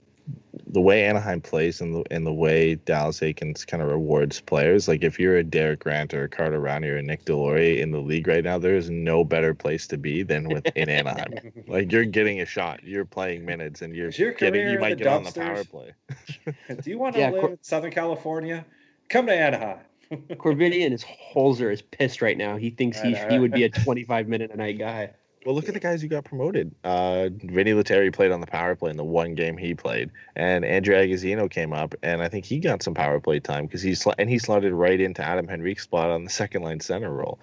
the way Anaheim plays and the and the way Dallas Eakins kind of rewards players. Like if you're a Derek Grant or a Carter Rowney or a Nick Deslauriers in the league right now, there is no better place to be than within Anaheim. Like you're getting a shot, you're playing minutes, and you're your getting career you might the get on the power play. Do you want to Yeah, live Cor- in Southern California? Come to Anaheim. Korbinian is Holzer is pissed right now. He thinks he, he would be a 25 minute a night guy. Well, look at the guys who got promoted. Uh, Vinny Lettieri played on the power play in the one game he played, and Andrew Agozzino came up, and I think he got some power play time because he sl- and he slotted right into Adam Henrique's spot on the second line center role.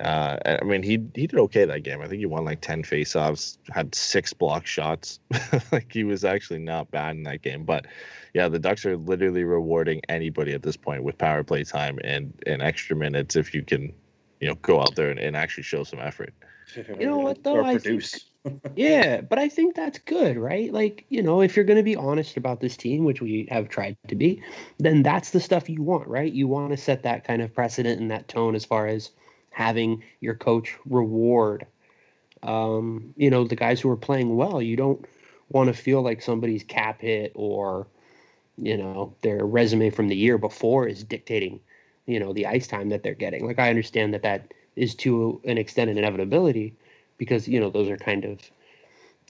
Uh, I mean, he he did okay that game. I think he won like ten faceoffs, had six block shots. like he was actually not bad in that game. But yeah, the Ducks are literally rewarding anybody at this point with power play time and and extra minutes if you can, you know, go out there and, and actually show some effort. You know what, though? I think- Yeah, but I think that's good, right? Like, you know, if you're going to be honest about this team, which we have tried to be, then that's the stuff you want, right? You want to set that kind of precedent and that tone as far as having your coach reward, um, you know, the guys who are playing well. You don't want to feel like somebody's cap hit or, you know, their resume from the year before is dictating, you know, the ice time that they're getting. Like, I understand that that is to an extent an inevitability because you know those are kind of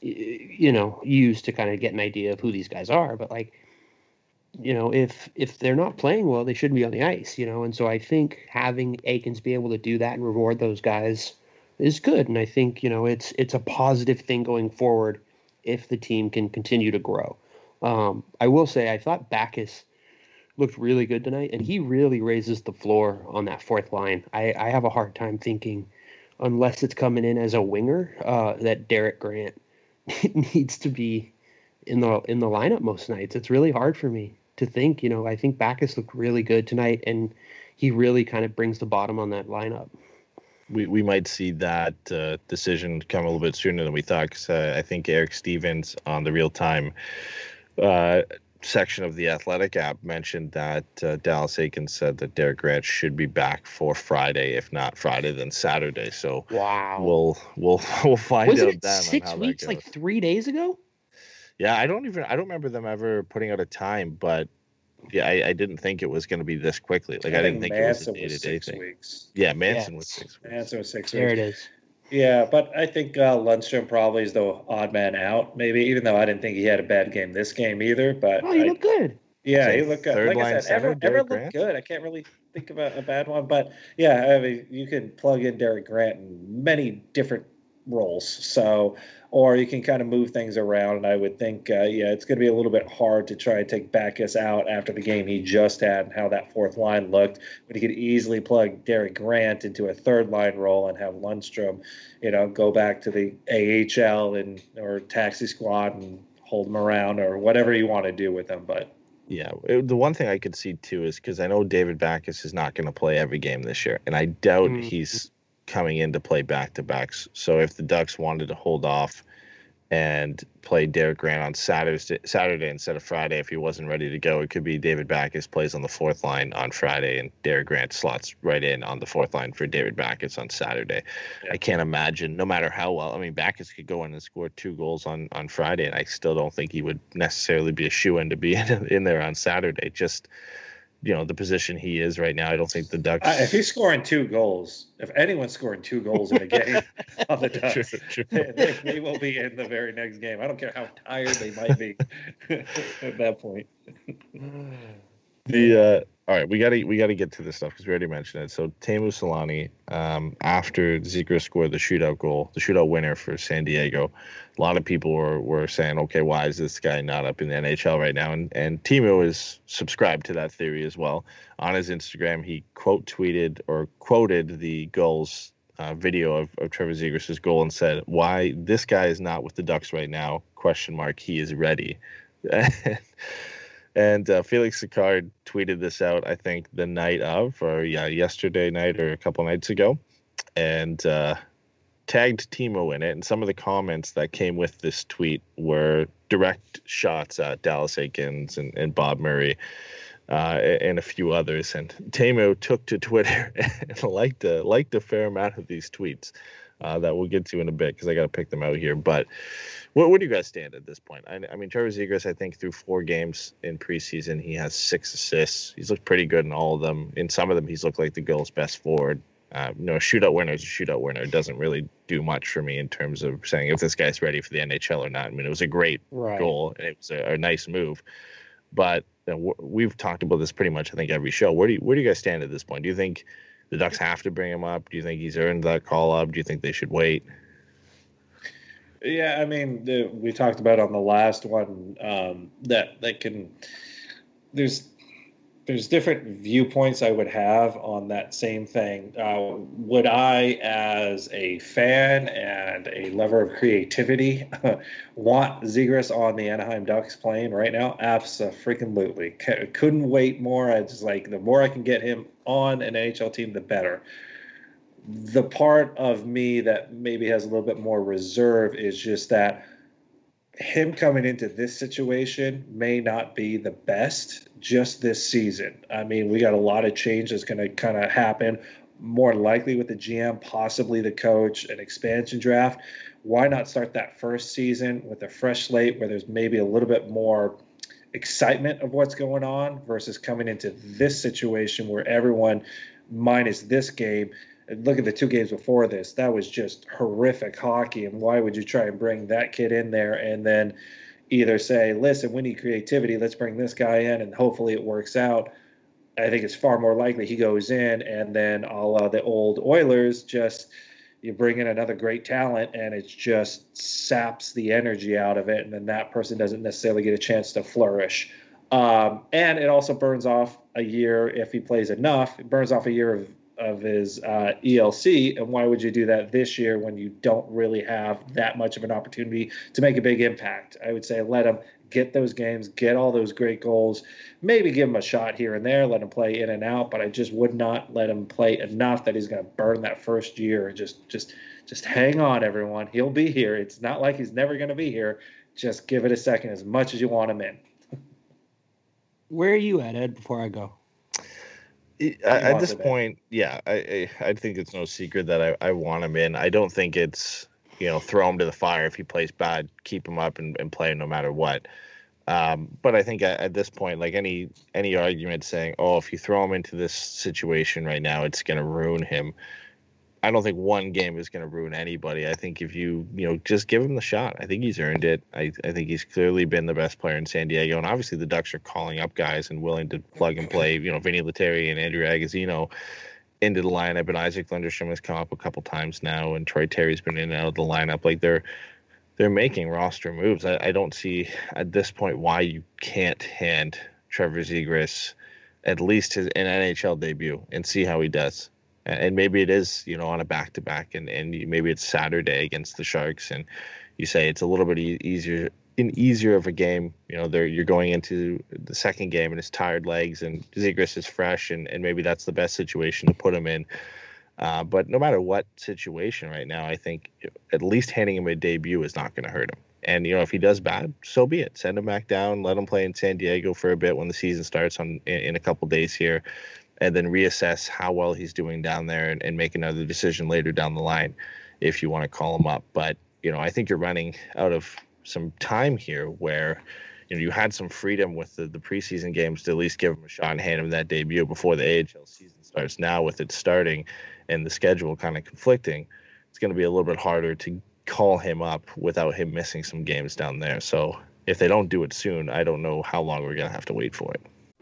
you know used to kind of get an idea of who these guys are. But like you know if if they're not playing well they shouldn't be on the ice you know? And so i think having Eakins be able to do that and reward those guys is good. And i think you know it's it's a positive thing going forward if the team can continue to grow. Um, i will say i thought Backes looked really good tonight and he really raises the floor on that fourth line i, I have a hard time thinking unless it's coming in as a winger, uh, that Derek Grant needs to be in the in the lineup most nights. It's really hard for me to think. You know, I think Backes looked really good tonight, and he really kind of brings the bottom on that lineup. we, we might see that uh, decision come a little bit sooner than we thought. Because uh, I think Eric Stephens on the real time uh, section of the Athletic app mentioned that uh, Dallas Eakins said that Derek Grant should be back for Friday. If not Friday, then Saturday. So Wow. we'll we'll we'll find Wasn't out it then on six weeks, like three days ago? Yeah, I don't even I don't remember them ever putting out a time, but yeah, I, I didn't think it was going to be this quickly. Like I, didn't think it was a day to day six thing. weeks. Yeah, Manson Yeah. was six weeks. Manson was six There weeks. it is. Yeah, but I think uh, Lundeström probably is the odd man out. Maybe even though I didn't think he had a bad game this game either. But Oh, you I- look good. yeah, So he looked good. third Like line I said, center, everyone, Derek everyone looked good. I can't really think of a, a bad one, but yeah, I mean, you can plug in Derek Grant in many different roles. So, or you can kind of move things around. And I would think, uh, yeah, it's going to be a little bit hard to try and take Backes out after the game he just had and how that fourth line looked. But he could easily plug Derek Grant into a third line role and have Lundeström, you know, go back to the AHL and or taxi squad and hold him around or whatever you want to do with him. But Yeah, it- the one thing I could see too is because I know David Backes is not going to play every game this year, and I doubt Mhm. he's coming in to play back to backs. So if the Ducks wanted to hold off and play Derek Grant on Saturday, Saturday instead of Friday, if he wasn't ready to go, it could be David Backes plays on the fourth line on Friday, and Derek Grant slots right in on the fourth line for David Backes on Saturday. Yeah. I can't imagine, no matter how well. I mean, Backes could go in and score two goals on on Friday, and I still don't think he would necessarily be a shoe in to be in, in there on Saturday. Just you know the position he is right now. I don't think the Ducks. Uh, if he's scoring two goals, if anyone's scoring two goals in a game on the True, Ducks, true. they, they will be in the very next game. I don't care how tired they might be at that point. The uh, all right, we gotta we gotta get to this stuff because we already mentioned it. So Teemu Selanne, um, after Zegras scored the shootout goal, the shootout winner for San Diego, a lot of people were, were saying, okay, why is this guy not up in the NHL right now? And and Temu is subscribed to that theory as well. On his Instagram, he quote tweeted or quoted the goals uh, video of, of Trevor Zegras' goal and said, "Why this guy is not with the Ducks right now? Question mark. He is ready." and uh, Felix Sicard tweeted this out, I think, the night of, or yeah, yesterday night or a couple nights ago, and uh, tagged Teemu in it. And some of the comments that came with this tweet were direct shots at Dallas Eakins and, and Bob Murray uh, and a few others. And Teemu took to Twitter and liked a, liked a fair amount of these tweets uh, that we'll get to in a bit because I got to pick them out here. But where, where do you guys stand at this point? I, I mean, Trevor Zegras, I think through four games in preseason, he has six assists. He's looked pretty good in all of them. In some of them, he's looked like the Gulls' best forward. Uh, you know, a shootout winner is a shootout winner. It doesn't really do much for me in terms of saying if this guy's ready for the NHL or not. I mean, it was a great Right. goal and it was a, a nice move, but you know, we've talked about this pretty much. I think every show. Where do you, where do you guys stand at this point? Do you think the Ducks have to bring him up? Do you think he's earned that call up? Do you think they should wait? Yeah, I mean, the, we talked about on the last one um, that that can. There's there's different viewpoints I would have on that same thing. Uh, would I, as a fan and a lover of creativity, want Zegras on the Anaheim Ducks playing right now? Absolutely. C- couldn't wait more. I just like the more I can get him on an NHL team, the better the part of me that maybe has a little bit more reserve is just that him coming into this situation may not be the best just this season. I mean, we got a lot of change that's going to kind of happen, more likely with the GM, possibly the coach, an expansion draft. Why not start that first season with a fresh slate where there's maybe a little bit more excitement of what's going on versus coming into this situation where everyone minus this game look at the two games before this that was just horrific hockey. And why would you try and bring that kid in there and then either say listen we need creativity. Let's bring this guy in and hopefully it works out. I think it's far more likely he goes in and then all uh, the old oilers just you bring in another great talent and it just saps the energy out of it. And then that person doesn't necessarily get a chance to flourish. Um, and it also burns off a year if he plays enough. It burns off a year of of his uh, ELC, and why would you do that this year when you don't really have that much of an opportunity to make a big impact? I would say let him get those games, get all those great goals, maybe give him a shot here and there, let him play in and out, but I just would not let him play enough that he's going to burn that first year. Just, just, just hang on, everyone. He'll be here. It's not like he's never going to be here. Just give it a second, as much as you want him in. Where are you at, Ed? Before I go, At this point, yeah, I, I I think it's no secret that I, I want him in. I don't think it's you know throw him to the fire if he plays bad, keep him up and, and play him no matter what. Um, but I think at, at this point, like any any argument saying, oh, if you throw him into this situation right now, it's going to ruin him. I don't think one game is going to ruin anybody. I think if you you know just give him the shot, I think he's earned it. I, I think he's clearly been the best player in San Diego, and obviously the Ducks are calling up guys and willing to plug and play. You know, Vinny Lettieri and Andrew Agozzino into the lineup, and Isac Lundeström has come up a couple times now, and Troy Terry's been in and out of the lineup. Like they're they're making roster moves. I, I don't see at this point why you can't hand Trevor Zegras at least his an NHL debut and see how he does. And maybe it is, you know, on a back to back, and and maybe it's Saturday against the Sharks, and you say it's a little bit easier, an easier of a game. You know, there you're going into the second game and it's tired legs, and Zegras is fresh, and and maybe that's the best situation to put him in. Uh, but no matter what situation right now, I think at least handing him a debut is not going to hurt him. And you know, if he does bad, so be it. Send him back down. Let him play in San Diego for a bit when the season starts on in, in a couple days here, and then reassess how well he's doing down there, and, and make another decision later down the line, if you want to call him up. But you know, I think you're running out of some time here where. You know, you had some freedom with the, the preseason games to at least give him a shot and hand him that debut before the AHL season starts. Now, with it starting, and the schedule kind of conflicting, it's going to be a little bit harder to call him up without him missing some games down there. So if they don't do it soon, I don't know how long we're going to have to wait for it.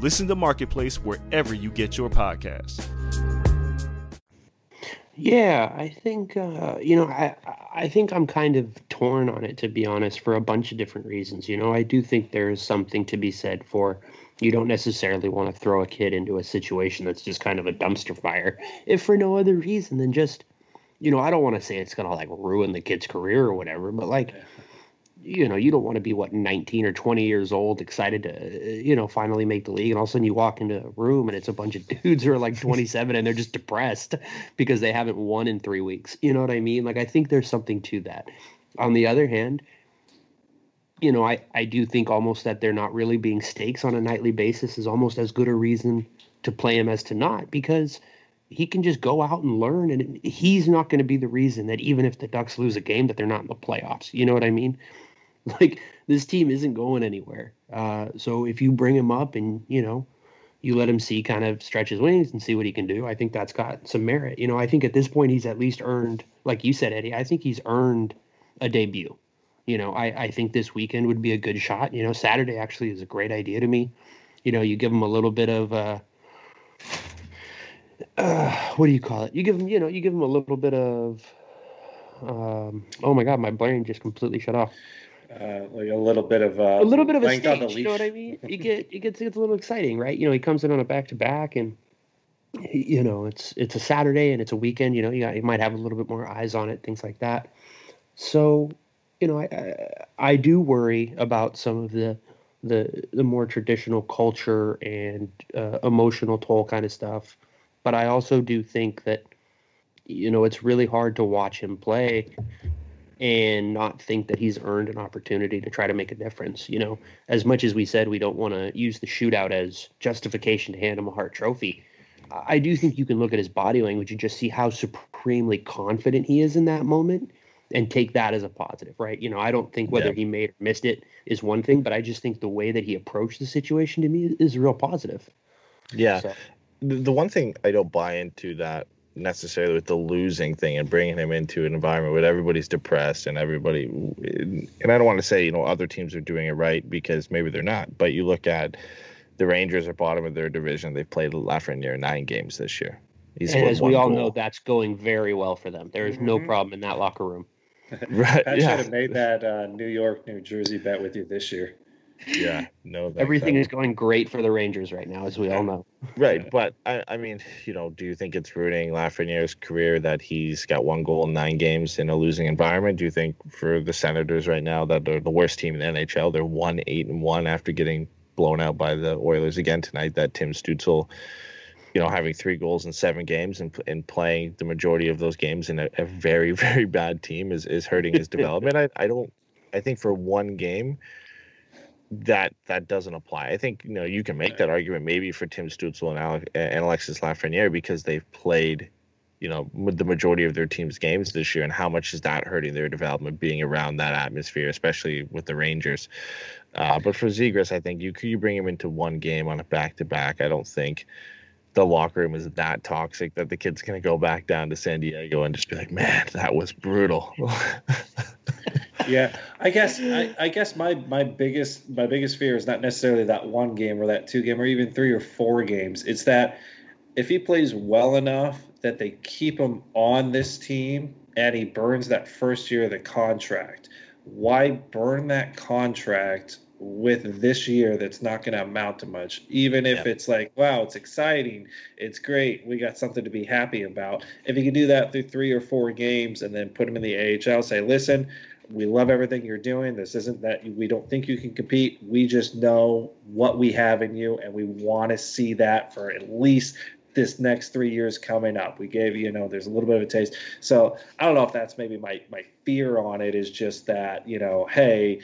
Listen to Marketplace wherever you get your podcasts. Yeah, I think uh, you know, I I think I'm kind of torn on it to be honest, for a bunch of different reasons. You know, I do think there is something to be said for you don't necessarily want to throw a kid into a situation that's just kind of a dumpster fire, if for no other reason than just, you know, I don't want to say it's gonna like ruin the kid's career or whatever, but like, you know, you don't want to be what 19 or 20 years old, excited to, you know, finally make the league, and all of a sudden you walk into a room and it's a bunch of dudes who are like 27 and they're just depressed because they haven't won in three weeks. You know what I mean? Like, I think there's something to that. On the other hand, you know, I, I do think almost that there not really being stakes on a nightly basis is almost as good a reason to play him as to not because he can just go out and learn and he's not going to be the reason that even if the Ducks lose a game that they're not in the playoffs. You know what I mean? Like this team isn't going anywhere. Uh, so if you bring him up and, you know, you let him see kind of stretch his wings and see what he can do. I think that's got some merit. You know, I think at this point he's at least earned, like you said, Eddie, I think he's earned a debut. You know, I, I think this weekend would be a good shot. You know, Saturday actually is a great idea to me. You know, you give him a little bit of uh, uh what do you call it? You give him, you know, you give him a little bit of um oh my god, my brain just completely shut off Uh, like a little bit of uh, a little bit of a stage. You know what I mean? You get it gets it gets a little exciting, right? You know, he comes in on a back to back, and you know it's it's a Saturday and it's a weekend. You know, you got you might have a little bit more eyes on it, things like that. So, you know, I I, I do worry about some of the the the more traditional culture and uh, emotional toll kind of stuff, but I also do think that you know it's really hard to watch him play and not think that he's earned an opportunity to try to make a difference. You know, as much as we said we don't want to use the shootout as justification to hand him a Hart Trophy, I do think you can look at his body language and just see how supremely confident he is in that moment and take that as a positive, right? You know, I don't think whether Yeah. he made or missed it is one thing, but I just think the way that he approached the situation to me is real positive. Yeah. So- the one thing I don't buy into that necessarily with the losing thing and bringing him into an environment where everybody's depressed and everybody, and I don't want to say, you know, other teams are doing it right because maybe they're not, but you look at the Rangers are bottom of their division. They've played Lafreniere nine games this year. He's and as we all goal. know, that's going very well for them. There is no Mhm. problem in that locker room. right? I yeah. should have made that uh, New York, New Jersey bet with you this year. Yeah, no. thanks. Everything I- is going great for the Rangers right now, as we all know. right. But I, I mean, you know, do you think it's ruining Lafreniere's career that he's got one goal in nine games in a losing environment? Do you think for the Senators right now that they're the worst team in the NHL? They're one eight and one after getting blown out by the Oilers again tonight. That Tim Stützle, you know, having three goals in seven games and and playing the majority of those games in a, a very very bad team is is hurting his development. I I don't. I think for one game that that doesn't apply. I think you know you can make that argument maybe for Tim Stützle and, Alex, and Alexis Lafreniere because they've played, you know, the majority of their team's games this year, and how much is that hurting their development being around that atmosphere, especially with the Rangers. Uh, but for Zegras, I think you could you bring him into one game on a back to back. I don't think the locker room is that toxic that the kid's gonna go back down to San Diego and just be like, man, that was brutal. yeah i guess I, I guess my my biggest my biggest fear is not necessarily that one game or that two game or even three or four games. It's that if he plays well enough that they keep him on this team and he burns that first year of the contract why burn that contract with this year that's not going to amount to much? Even if Yeah. it's like wow it's exciting it's great we got something to be happy about. If you can do that through three or four games and then put him in the AHL say listen we love everything you're doing. This isn't that we don't think you can compete. We just know what we have in you, and we want to see that for at least this next three years coming up. We gave you, you know, there's a little bit of a taste. So I don't know if that's maybe my my fear on it is just that you know, hey,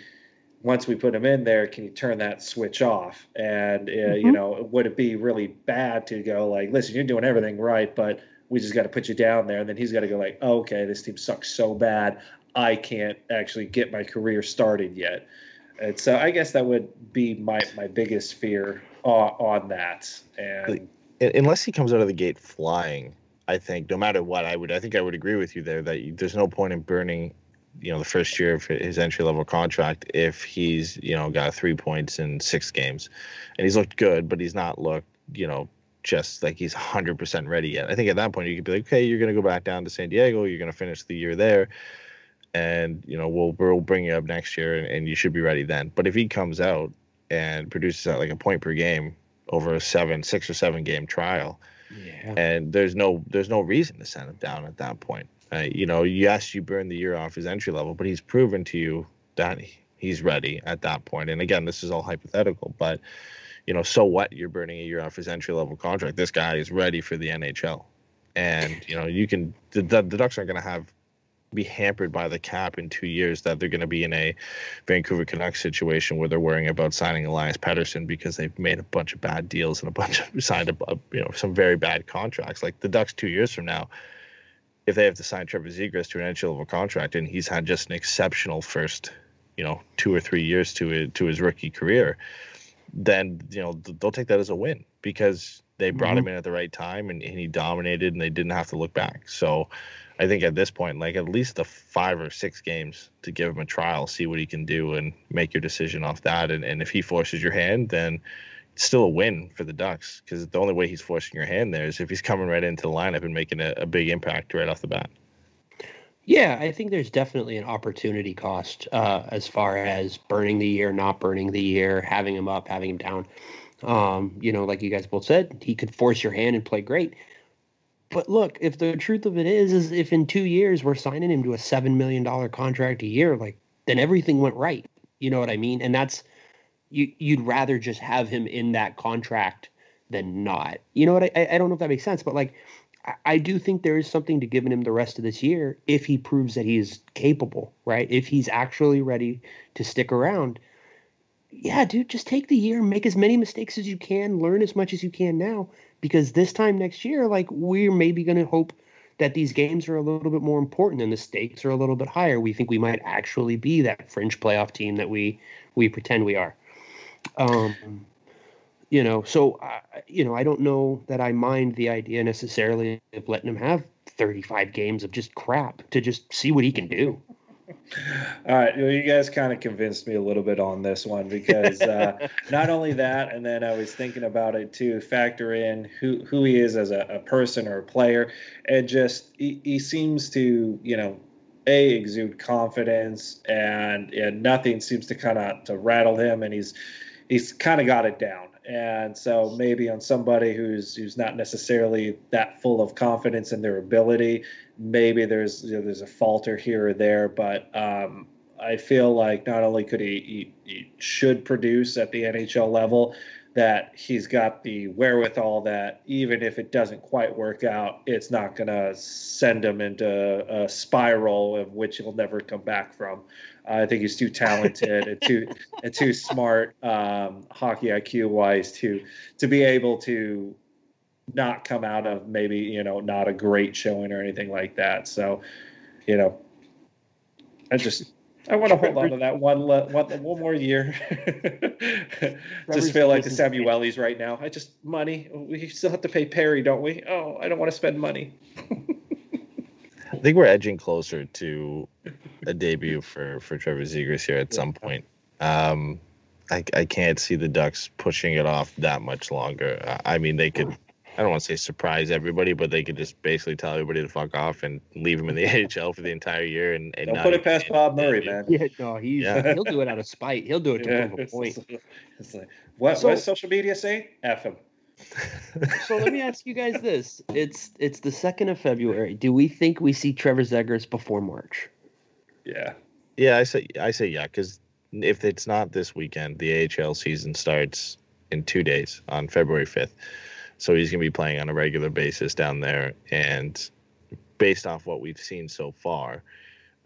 once we put him in there, can you turn that switch off? And uh, you Mhm. know, would it be really bad to go like, listen, you're doing everything right, but we just got to put you down there, and then he's got to go like, oh, okay, this team sucks so bad. I can't actually get my career started yet. And so I guess that would be my, my biggest fear on, on that. And unless he comes out of the gate flying, I think no matter what, I would I think I would agree with you there that you, there's no point in burning, you know, the first year of his entry level contract if he's you know got three points in six games, and he's looked good, but he's not looked you know just like he's 100% ready yet. I think at that point you could be like, okay, you're gonna go back down to San Diego, you're gonna finish the year there. And you know we'll we'll bring you up next year, and, and you should be ready then. But if he comes out and produces at like a point per game over a seven, six or seven game trial, Yeah. and there's no there's no reason to send him down at that point. Uh, you know, yes, you burn the year off his entry level, but he's proven to you that he's ready at that point. And again, this is all hypothetical, but you know, so what? You're burning a year off his entry level contract. This guy is ready for the NHL, and you know, you can the, the, the Ducks aren't going to have be hampered by the cap in two years that they're going to be in a Vancouver Canucks situation where they're worrying about signing Elias Pettersson because they've made a bunch of bad deals and a bunch of signed a, you know some very bad contracts. Like the Ducks two years from now, if they have to sign Trevor Zegras to an entry level contract and he's had just an exceptional first you know two or three years to it, to his rookie career, then you know they'll take that as a win because they brought mm-hmm. him in at the right time and, and he dominated and they didn't have to look back. So I think at this point, like at least the five or six games to give him a trial, see what he can do, and make your decision off that. And, and if he forces your hand, then it's still a win for the Ducks because the only way he's forcing your hand there is if he's coming right into the lineup and making a, a big impact right off the bat. Yeah, I think there's definitely an opportunity cost uh, as far as burning the year, not burning the year, having him up, having him down. Um, you know, like you guys both said, he could force your hand and play great. But look, if the truth of it is, is if in two years we're signing him to a seven million dollar contract a year, like then everything went right. You know what I mean? And that's you. You'd rather just have him in that contract than not. You know what? I, I don't know if that makes sense, but like I- I do think there is something to giving him the rest of this year if he proves that he's capable, right? If he's actually ready to stick around. Yeah, dude, just take the year, make as many mistakes as you can, learn as much as you can now, because this time next year, like we're maybe going to hope that these games are a little bit more important and the stakes are a little bit higher. We think we might actually be that fringe playoff team that we we pretend we are. Um, you know, so uh, you know, I don't know that I mind the idea necessarily of letting him have 35 games of just crap to just see what he can do. All right, well, you guys kind of convinced me a little bit on this one because uh, not only that, and then I was thinking about it too. Factor in who who he is as a, a person or a player, and just he, he seems to you know a exude confidence, and and nothing seems to kind of to rattle him, and he's he's kind of got it down. And so maybe on somebody who's who's not necessarily that full of confidence in their ability, maybe there's you know, there's a falter here or there, but um, I feel like not only could he, he, he should produce at the NHL level, that he's got the wherewithal that even if it doesn't quite work out, it's not going to send him into a spiral of which he'll never come back from. Uh, I think he's too talented and too and too smart, um, hockey IQ wise, to to be able to not come out of maybe you know not a great showing or anything like that. So, you know, I just I want to hold on to that one one, one more year. just feel like the Samuelis right now. I just money. We still have to pay Perry, don't we? Oh, I don't want to spend money. I think we're edging closer to a debut for for Trevor Zegras here at some point. Um, I I can't see the Ducks pushing it off that much longer. I mean, they could I don't want to say surprise everybody, but they could just basically tell everybody to fuck off and leave him in the AHL for the entire year. And, and don't put it past Bob Murray, man. Yeah, no, he's yeah. he'll do it out of spite. He'll do it to yeah. prove a point. It's like, what? So, what does social media say? F him. so let me ask you guys this: It's it's the second of February. Do we think we see Trevor Zegras before March? Yeah. Yeah, I say I say yeah, because if it's not this weekend, the AHL season starts in two days on February fifth. So he's going to be playing on a regular basis down there. And based off what we've seen so far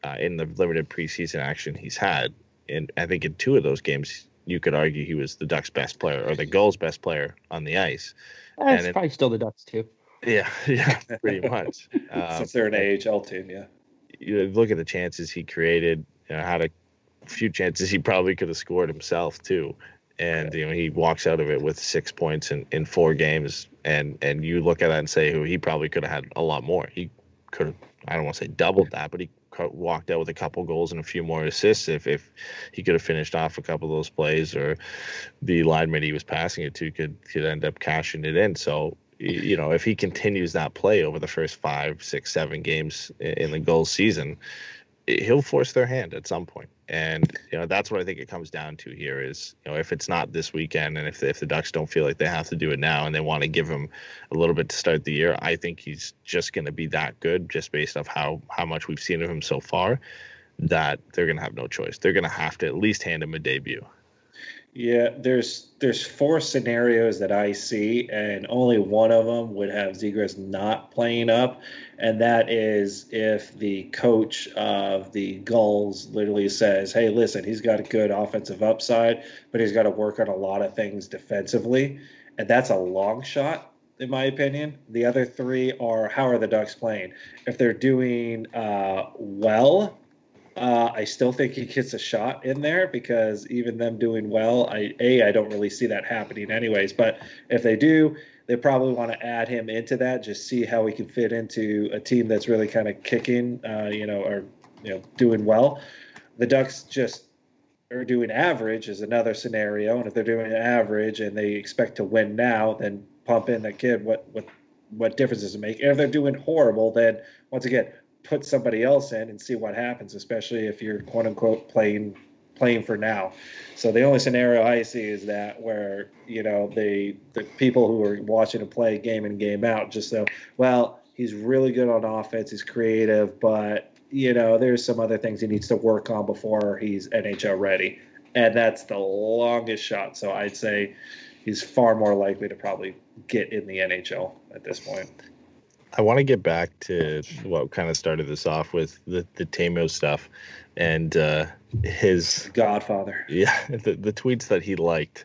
uh, in the limited preseason action he's had, and I think in two of those games, you could argue he was the Ducks' best player or the goal's best player on the ice. That's and probably still the Ducks too. Yeah, yeah, pretty much. Um, Since they're an AHL team, yeah. You look at the chances he created. You know, had a few chances he probably could have scored himself too and you know he walks out of it with six points in, in four games. And and you look at that and say who he probably could have had a lot more. He could have i don't want to say doubled that but he walked out with a couple goals and a few more assists if if he could have finished off a couple of those plays or the lineman he was passing it to could could end up cashing it in. So you know if he continues that play over the first five six seven games in the goal season he'll force their hand at some point and you know that's what I think it comes down to here is you know if it's not this weekend and if if the Ducks don't feel like they have to do it now and they want to give him a little bit to start the year, I think he's just going to be that good just based off how how much we've seen of him so far that they're going to have no choice. They're going to have to at least hand him a debut. Yeah, there's there's four scenarios that I see, and only one of them would have Zegras not playing up, and that is if the coach of the Gulls literally says, "Hey, listen, he's got a good offensive upside, but he's got to work on a lot of things defensively," and that's a long shot in my opinion. The other three are how are the Ducks playing? If they're doing uh, well, uh, I still think he gets a shot in there because even them doing well, I a I don't really see that happening anyways. But if they do, they probably want to add him into that, just see how he can fit into a team that's really kind of kicking, uh, you know, or you know doing well. The Ducks just are doing average is another scenario, and if they're doing average and they expect to win now, then pump in that kid. What what what difference does it make? And if they're doing horrible, then once again, put somebody else in and see what happens, especially if you're quote unquote playing playing for now. So the only scenario I see is that where you know the the people who are watching him play game in game out just so well he's really good on offense, he's creative, but you know there's some other things he needs to work on before he's NHL ready, and that's the longest shot. So I'd say he's far more likely to probably get in the NHL at this point. I want to get back to what kind of started this off with the the Teemu stuff and uh, his Godfather. Yeah, the, the tweets that he liked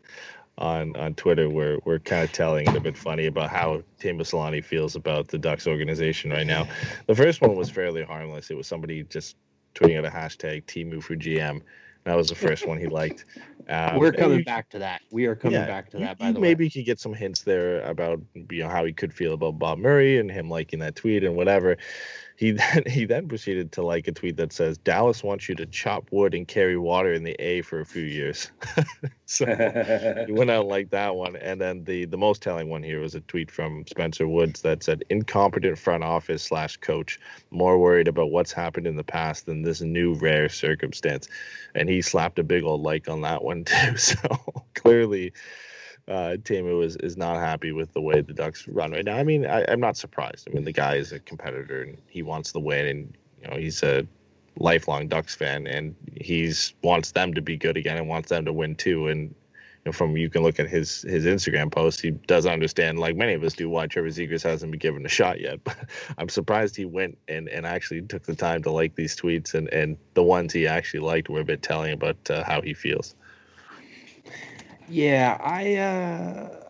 on on Twitter were were kind of telling and a bit funny about how Teemu Selanne feels about the Ducks organization right now. The first one was fairly harmless. It was somebody just tweeting out a hashtag Teemu for GM. That was the first one he liked. Um, We're coming you- back to that. We are coming yeah, back to you- that. By the maybe you could get some hints there about you know how he could feel about Bob Murray and him liking that tweet and whatever. He then he then proceeded to like a tweet that says Dallas wants you to chop wood and carry water in the A for a few years. so he went out like that one, and then the the most telling one here was a tweet from Spencer Woods that said incompetent front office slash coach more worried about what's happened in the past than this new rare circumstance, and he slapped a big old like on that one too. So clearly. Uh, Teemu is, is not happy with the way the Ducks run right now. I mean, I, I'm not surprised. I mean, the guy is a competitor and he wants the win, and you know he's a lifelong Ducks fan, and he's wants them to be good again and wants them to win too. And you know, from you can look at his his Instagram post, he does understand, like many of us do, why Trevor Zegras hasn't been given a shot yet. But I'm surprised he went and, and actually took the time to like these tweets, and and the ones he actually liked were a bit telling about uh, how he feels. Yeah, I uh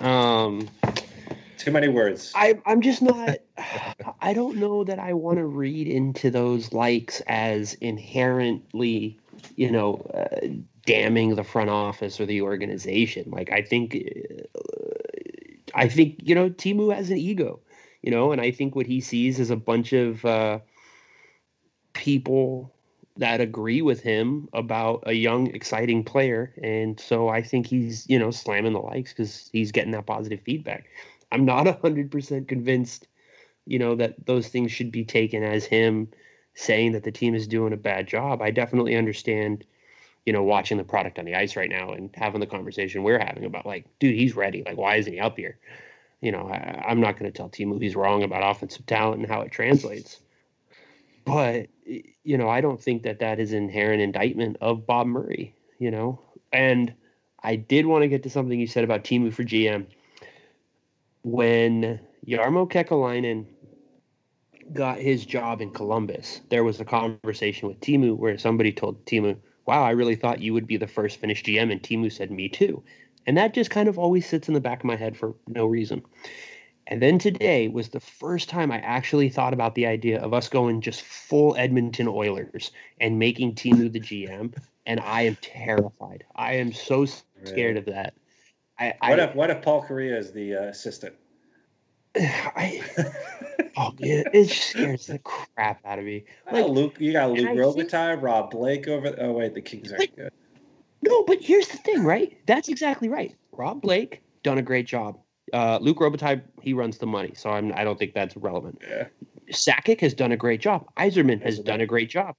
um Too many words. I I'm just not I don't know that I want to read into those likes as inherently, you know, uh, damning the front office or the organization. Like I think uh, I think, you know, Teemu has an ego, you know, and I think what he sees is a bunch of uh people that agree with him about a young, exciting player. And so I think he's, you know, slamming the likes because he's getting that positive feedback. I'm not 100% convinced, you know, that those things should be taken as him saying that the team is doing a bad job. I definitely understand, you know, watching the product on the ice right now and having the conversation we're having about, like, dude, he's ready. Like, why isn't he up here? You know, I, I'm not going to tell Teemu he's wrong about offensive talent and how it translates but you know, I don't think that that is inherent indictment of Bob Murray. You know, and I did want to get to something you said about Teemu for GM. When Jarmo Kekäläinen got his job in Columbus, there was a conversation with Teemu where somebody told Teemu, "Wow, I really thought you would be the first Finnish GM," and Teemu said, "Me too." And that just kind of always sits in the back of my head for no reason. And then today was the first time I actually thought about the idea of us going just full Edmonton Oilers and making Teemu the GM. And I am terrified. I am so scared of that. I, What I, if what if Paul Kariya is the uh, assistant? I, oh, it, it scares the crap out of me. Like, Luke, you got Luc Robitaille, Rob Blake over. Oh wait, the Kings aren't Like- good. No, but here's the thing, right? That's exactly right. Rob Blake done a great job. Uh, Luc Robitaille, he runs the money, so I'm, I don't think that's relevant. Yeah. Sakic has done a great job. Yzerman has done a great job,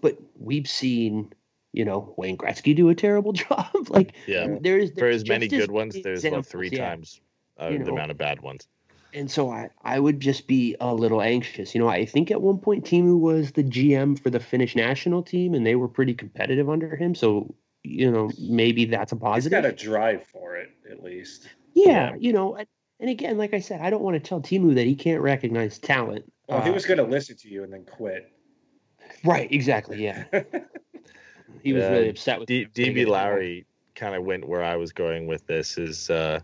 but we've seen, you know, Wayne Gretzky do a terrible job. like Yeah. there is For there's as many good ones, there's about examples, three yeah. times uh, You the amount of bad ones. And so I, I would just be a little anxious. You know, I think at one point Teemu was the GM for the Finnish national team, and they were pretty competitive under him. So you know, maybe that's a He's positive. got a drive for it, at least. Yeah, Yeah. you know, and- and again, like I said, I don't want to tell Teemu that he can't recognize talent. Oh, he Uh, was going to listen to you and then quit. right, exactly. Yeah, he was Yeah, really upset with D- DB it. Lowry kind of went where I was going with this is uh,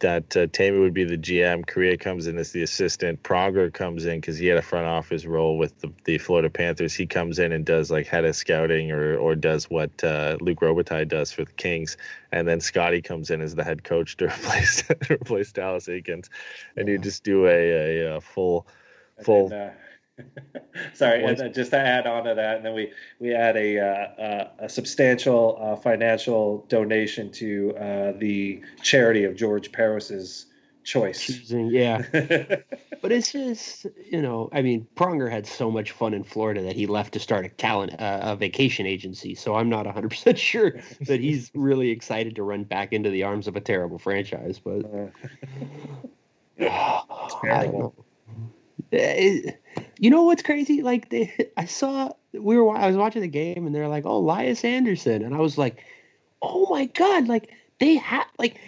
that uh, would be the GM. Kariya comes in as the assistant. Pronger comes in because he had a front office role with the, the Florida Panthers. He comes in and does like head of scouting or or does what uh, Luc Robitaille does for the Kings. And then Scotty comes in as the head coach to replace to replace Dallas Eakins. And you just do a, a, uh full And full then, uh, sorry, and just to add on to that, and then we we add a uh, uh, a substantial uh, financial donation to uh, the charity of George Parros's choice. Choosing, yeah. But it's just, you know, I mean, Pronger had so much fun in Florida that he left to start a talent, uh, a vacation agency. So I'm not 100% sure that he's really excited to run back into the arms of a terrible franchise. But terrible. It- you know what's crazy? Like they, I saw we were I was watching the game and they're like, "Oh, Elias Anderson," and I was like, "Oh my god!" Like they have like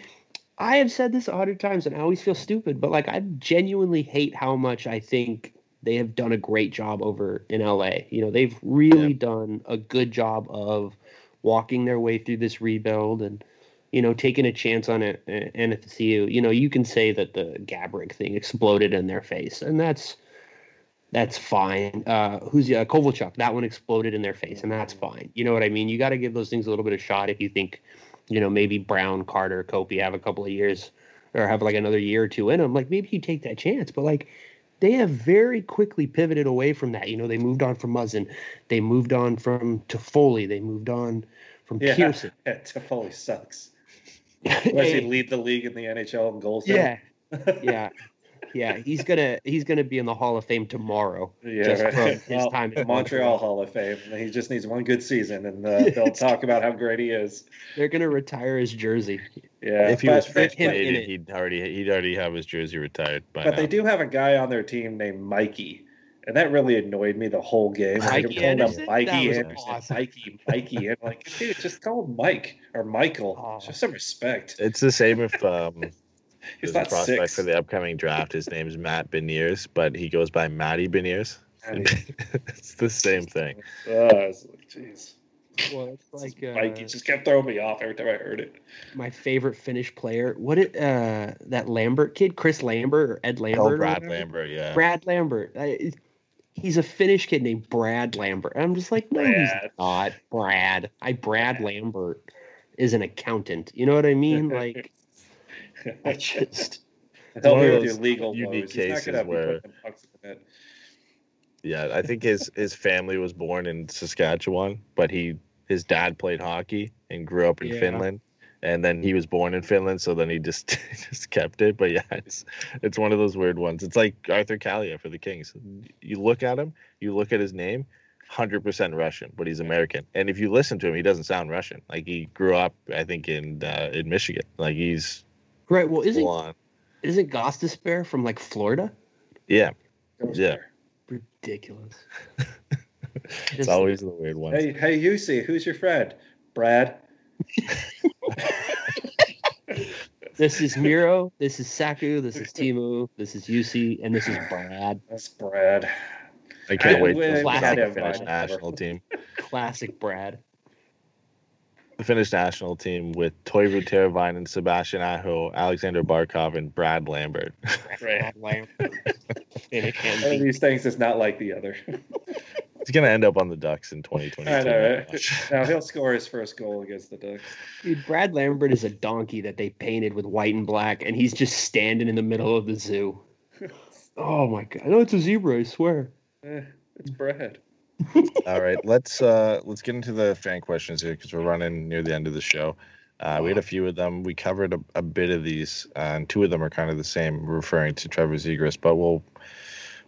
I have said this a hundred times and I always feel stupid, but like I genuinely hate how much I think they have done a great job over in LA. You know, they've really done a good job of walking their way through this rebuild and you know taking a chance on it and at the CU. You know, you can say that the Gaborik thing exploded in their face, and that's That's fine. Uh, who's uh, Kovalchuk? That one exploded in their face, and that's fine. You know what I mean? You got to give those things a little bit of shot if you think, you know, maybe Brown, Carter, Kopi have a couple of years or have like another year or two in them. Like maybe you take that chance, but like they have very quickly pivoted away from that. You know, they moved on from Muzzin, they moved on from Toffoli, they moved on from Yeah, Pearson. Toffoli sucks. Unless he lead the league in the NHL in goals. yeah, yeah, yeah. He's gonna he's gonna be in the Hall of Fame tomorrow. Yeah, just right. from his Well, time in Montreal Hall of Fame. He just needs one good season, and uh, they'll talk about how great he is. They're gonna retire his jersey. Yeah, if he but, was French him in Canadian, it. he'd already he'd already have his jersey retired by but now. they do have a guy on their team named Mikey, and that really annoyed me the whole game. Mikey I'm calling him Anderson? Mikey That was Anderson, awesome. Mikey, Mikey, and like, dude, just call him Mike or Michael. Oh. Just some respect. It's the same if um, He's not prospect six. for the upcoming draft. His name's Matt Beniers, but he goes by Matty Beniers. It's the same thing. Oh, it's like, jeez. Well, it's like uh, Mikey just kept throwing me off every time I heard it. my favorite Finnish player. What it uh that Lambert kid, Chris Lambert or Ed Lambert? Oh, Brad? Lambert, yeah. Brad Lambert. I, he's a Finnish kid named Brad Lambert. I'm just like, no, he's not. Brad. I Brad Lambert is an accountant. You know what I mean? Like, I just Help one me of with your those legal unique woes. Cases where- putting pucks in the net. Yeah, I think his his family was born in Saskatchewan, but he his dad played hockey and grew up in Yeah. Finland, and then he was born in Finland, so then he just just kept it. But yeah, it's it's one of those weird ones. It's like Arthur Kaliyev for the Kings. You look at him, you look at his name, hundred percent Russian, but he's American. And if you listen to him, he doesn't sound Russian. Like he grew up, I think, in uh, in Michigan. Like he's right. Well, isn't full on. isn't Gostisbehere from like Florida? Yeah, Goes Yeah. there. Ridiculous. it's always the weird ones. Hey, hey, Yusi, who's your friend? Brad. This is Miro. This is Saku. This is Teemu. This is Yusi, and this is Brad. That's Brad. I can't I- wait we- till we the had him Finnish by- national team. Classic Brad. The Finnish national team with Teuvo Teravainen, Sebastian Aho, Alexander Barkov, and Brad Lambert. Right. Brad Lambert. One of these things is not like the other. He's gonna end up on the Ducks in 2022. I know, right? Now he'll score his first goal against the Ducks. Dude, Brad Lambert is a donkey that they painted with white and black, and he's just standing in the middle of the zoo. Oh my god! No, it's a zebra. I swear. Eh, it's Brad. All right, let's uh let's get into the fan questions here because we're running near the end of the show. Uh, we had a few of them. We covered a, a bit of these, uh, and two of them are kind of the same, referring to Trevor Zegras. But we'll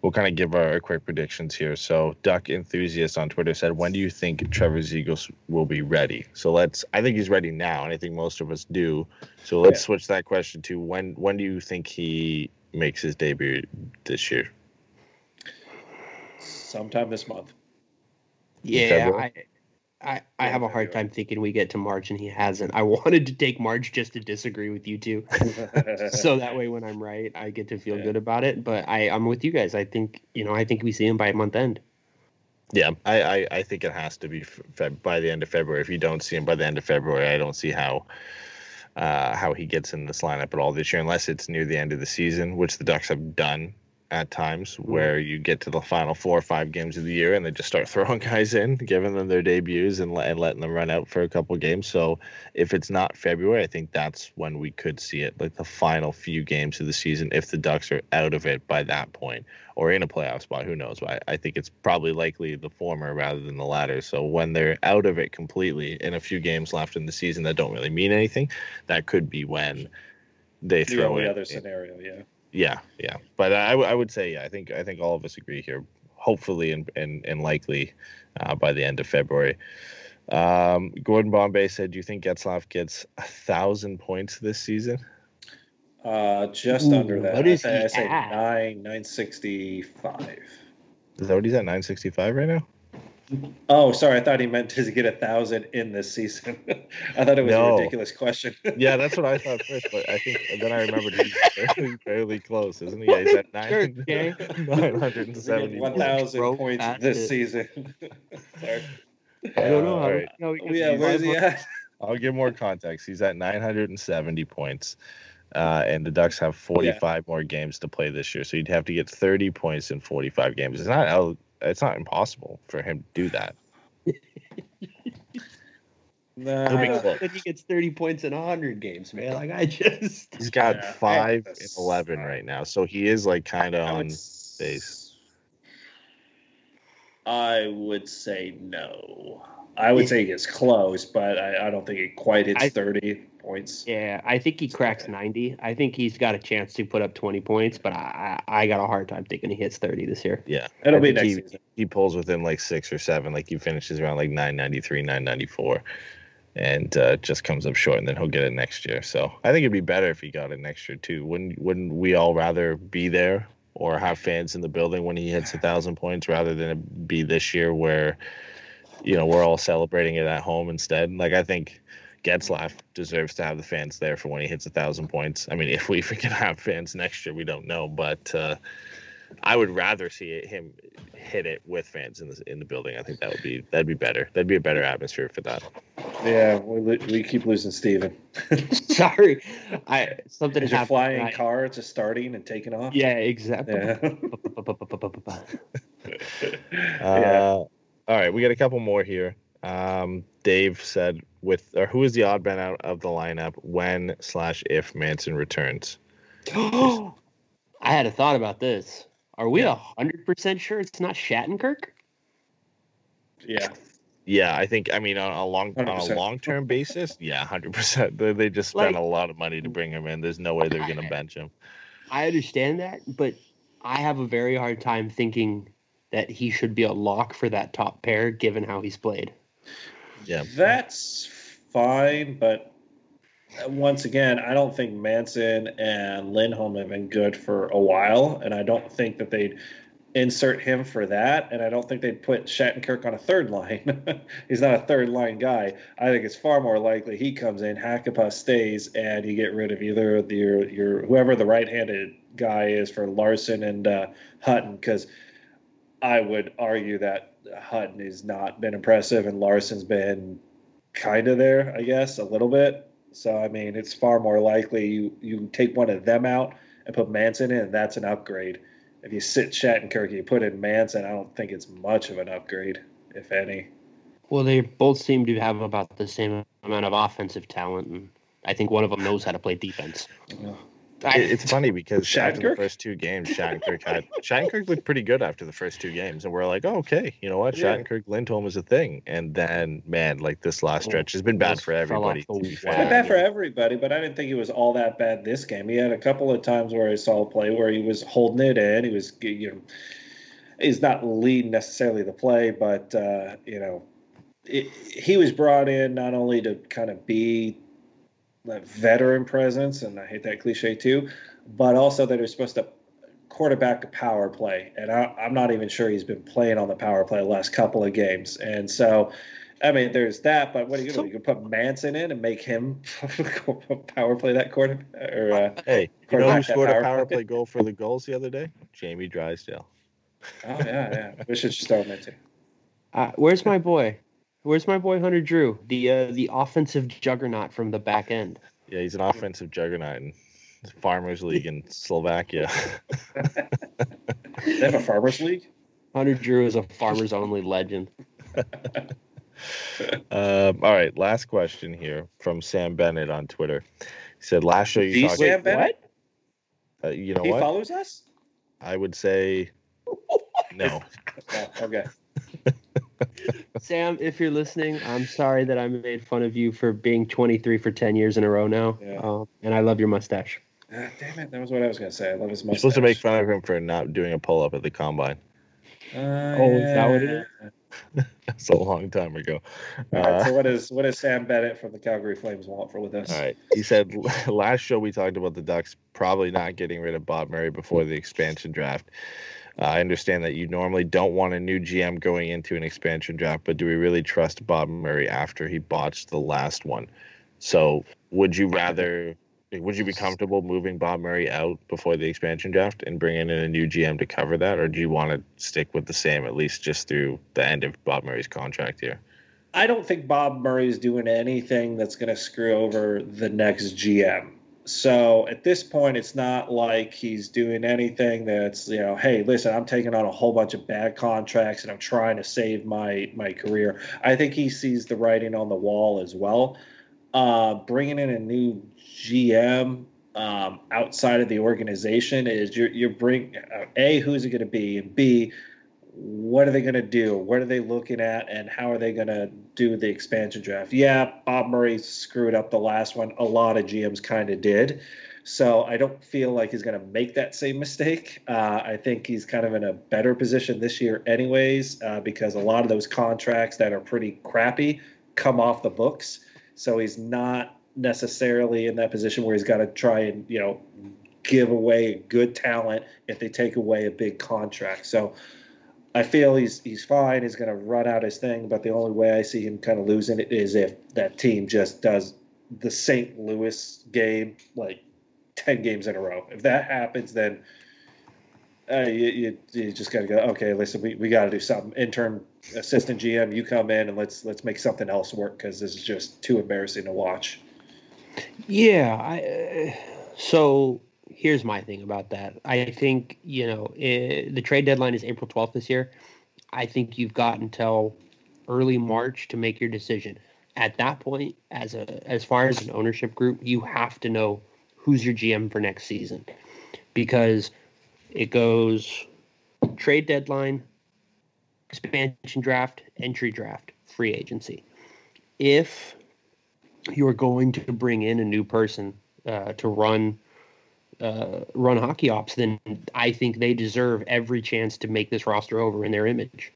we'll kind of give our, our quick predictions here. So, Duck enthusiast on Twitter said, "When do you think Trevor Zegras will be ready?" So let's. I think he's ready now, and I think most of us do. So let's Yeah. switch that question to when. When do you think he makes his debut this year? Sometime this month. Yeah, I, I, I have a hard time thinking we get to March and he hasn't. I wanted to take March just to disagree with you two, so that way when I'm right, I get to feel Yeah. good about it. But I, I'm with you guys. I think you know, I think we see him by month end. Yeah, I, I, I think it has to be Feb- by the end of February. If you don't see him by the end of February, I don't see how uh, how he gets in this lineup at all this year, unless it's near the end of the season, which the Ducks have done at times, mm-hmm. where you get to the final four or five games of the year and they just start throwing guys in, giving them their debuts and, and letting them run out for a couple games. So if it's not February, I think that's when we could see it, like the final few games of the season, if the Ducks are out of it by that point or in a playoff spot. Who knows? I, I think it's probably likely the former rather than the latter. So when they're out of it completely in a few games left in the season that don't really mean anything, that could be when they the throw only in. other scenario, yeah. Yeah, yeah. But I, w- I would say, yeah, I think I think all of us agree here. Hopefully and and, and likely uh, by the end of February. Um, Gordon Bombay said, "Do you think Getzlaf gets a thousand points this season?" Uh, just Ooh, under that. what is I, he I say at? nine nine sixty five. Is that what he's at? Nine sixty five right now. Oh, sorry. I thought he meant to get a thousand in this season. I thought it was No. a ridiculous question. Yeah, that's what I thought first, but I think then I remembered he's fairly, fairly close, isn't he? Yeah, he's at Sure, nine Jay. nine hundred and seventy. One points. thousand points this it. season. Sorry. I don't know. How, all right. how we can yeah, where's he at? I'll give more context. He's at 970 points. Uh, and the Ducks have 45 more games to play this year, so you'd have to get 30 points in 45 games. It's not out, it's not impossible for him to do that. Nah, He'll be close. he gets 30 points in 100 games, man. Like, I just. He's got Yeah. five and That's- 11 right now, so he is like kind of on base. I would say no. I would say he gets close, but I, I don't think he quite hits I- 30 points. Yeah, I think he cracks 90. I think he's got a chance to put up 20 points, but I, I I got a hard time thinking he hits 30 this year. Yeah, It'll I be next he, season. he pulls within like six or seven. Like he finishes around like 993, 994, and uh, just comes up short, and then he'll get it next year. So I think it'd be better if he got it next year too. Wouldn't Wouldn't we all rather be there or have fans in the building when he hits a thousand points rather than it be this year where you know we're all celebrating it at home instead? Like I think. Getzlaf deserves to have the fans there for when he hits a thousand points. I mean, if we can have fans next year, we don't know, but uh, I would rather see it, him hit it with fans in the in the building. I think that would be that'd be better. That'd be a better atmosphere for that. Yeah, we, lo- we keep losing Steven. Sorry, I something Is your flying I- car It's just starting and taking off? Yeah, exactly. Yeah. Uh, all right, we got a couple more here. Um, Dave said, "With or who is the odd man out of the lineup when slash if Manson returns?" I had a thought about this. Are we a hundred percent sure it's not Shattenkirk? yeah. Yeah, I think. I mean, on a long on a long term basis, yeah, hundred percent. They, they just spent Like- a lot of money to bring him in. There's no way they're gonna bench him. I understand that, but I have a very hard time thinking that he should be a lock for that top pair, given how he's played. Yeah, That's fine, but uh, once again, I don't think Manson and Lindholm have been good for a while, and I don't think that they'd insert him for that, and I don't think they'd put Shattenkirk on a third line. He's not a third line guy. I think it's far more likely he comes in, Hakanpaa stays, and you get rid of either the, your your whoever the right-handed guy is for Larsson and uh, Hutton, because I would argue that Hutton has not been impressive, and Larsson's been kind of there, I guess, a little bit. So I mean, it's far more likely you you take one of them out and put Manson in, and that's an upgrade. If you sit Shattenkirk, and you put in Manson, I don't think it's much of an upgrade, if any. Well, they both seem to have about the same amount of offensive talent, and I think one of them knows how to play defense. I- It- it's funny because after the first two games, Shattenkirk had Shattenkirk looked pretty good after the first two games, and we're like, oh, okay, you know what, Yeah. Shattenkirk Lindholm is a thing, and then man, like this last Oh, stretch has been bad for everybody. the to be wagon. fair. Not bad for everybody, but I didn't think he was all that bad this game. He had a couple of times where I saw a play where he was holding it in. He was, you know, he's not leading necessarily the play, but uh, you know, it, he was brought in not only to kind of be that veteran presence, and I hate that cliche too, but also that he's supposed to quarterback a power play. And I, I'm not even sure he's been playing on the power play the last couple of games, and so. I mean, there's that, but what are you gonna do? You can put Manson in and make him power play that quarter, or uh, Hey, you know who Quarterback that scored a power power play. play goal for the goals the other day? Jamie Drysdale. oh yeah, yeah. We should just throw him into. Uh, where's my boy? Where's my boy Hunter Drew, the uh, the offensive juggernaut from the back end? Yeah, he's an offensive juggernaut in Farmers League in Slovakia. They have a farmers league. Hunter Drew is a farmers only legend. Um, all right, last question here from Sam Bennett on Twitter. He said, "Last show you The talked. Sam Bennett. Uh, you know he what? follows us. I would say no. Oh, okay. Sam, if you're listening, I'm sorry that I made fun of you for being 23 for 10 years in a row now. Yeah. Uh, and I love your mustache. Ah, damn it, that was what I was gonna say. I love his You're mustache. supposed to make fun of him for not doing a pull up at the combine. Uh, Oh, is that what it is? That's a long time ago. All right, Uh, so what is what does Sam Bennett from the Calgary Flames want for with us? All right. He said last show we talked about the Ducks probably not getting rid of Bob Murray before the expansion draft. Uh, I understand that you normally don't want a new GM going into an expansion draft, but do we really trust Bob Murray after he botched the last one? So, would you rather? Would you be comfortable moving Bob Murray out before the expansion draft and bringing in a new GM to cover that, or do you want to stick with the same at least just through the end of Bob Murray's contract here? I don't think Bob Murray's doing anything that's going to screw over the next GM. So at this point, it's not like he's doing anything that's you know, hey, listen, I'm taking on a whole bunch of bad contracts and I'm trying to save my my career. I think he sees the writing on the wall as well. Uh, bringing in a new GM um, outside of the organization is you're you're bring uh, a who's it going to be and b what are they going to do? What are they looking at, and how are they going to do the expansion draft? Yeah, Bob Murray screwed up the last one. A lot of GMs kind of did. So I don't feel like he's going to make that same mistake. Uh, I think he's kind of in a better position this year, anyways, uh, because a lot of those contracts that are pretty crappy come off the books. So he's not necessarily in that position where he's got to try and you know give away good talent if they take away a big contract. So I feel he's he's fine. He's going to run out his thing, but the only way I see him kind of losing it is if that team just does the St. Louis game like ten games in a row. If that happens, then uh, you, you, you just got to go. Okay, listen, we, we got to do something. Intern, assistant GM, you come in and let's let's make something else work because this is just too embarrassing to watch. Yeah, I, uh, so here's my thing about that. I think you know it, the trade deadline is April 12th this year. I think you've got until early March to make your decision. At that point, as a as far as an ownership group, you have to know who's your GM for next season, because it goes trade deadline, expansion draft, entry draft, free agency. If you're going to bring in a new person uh, to run uh, run hockey ops, then I think they deserve every chance to make this roster over in their image.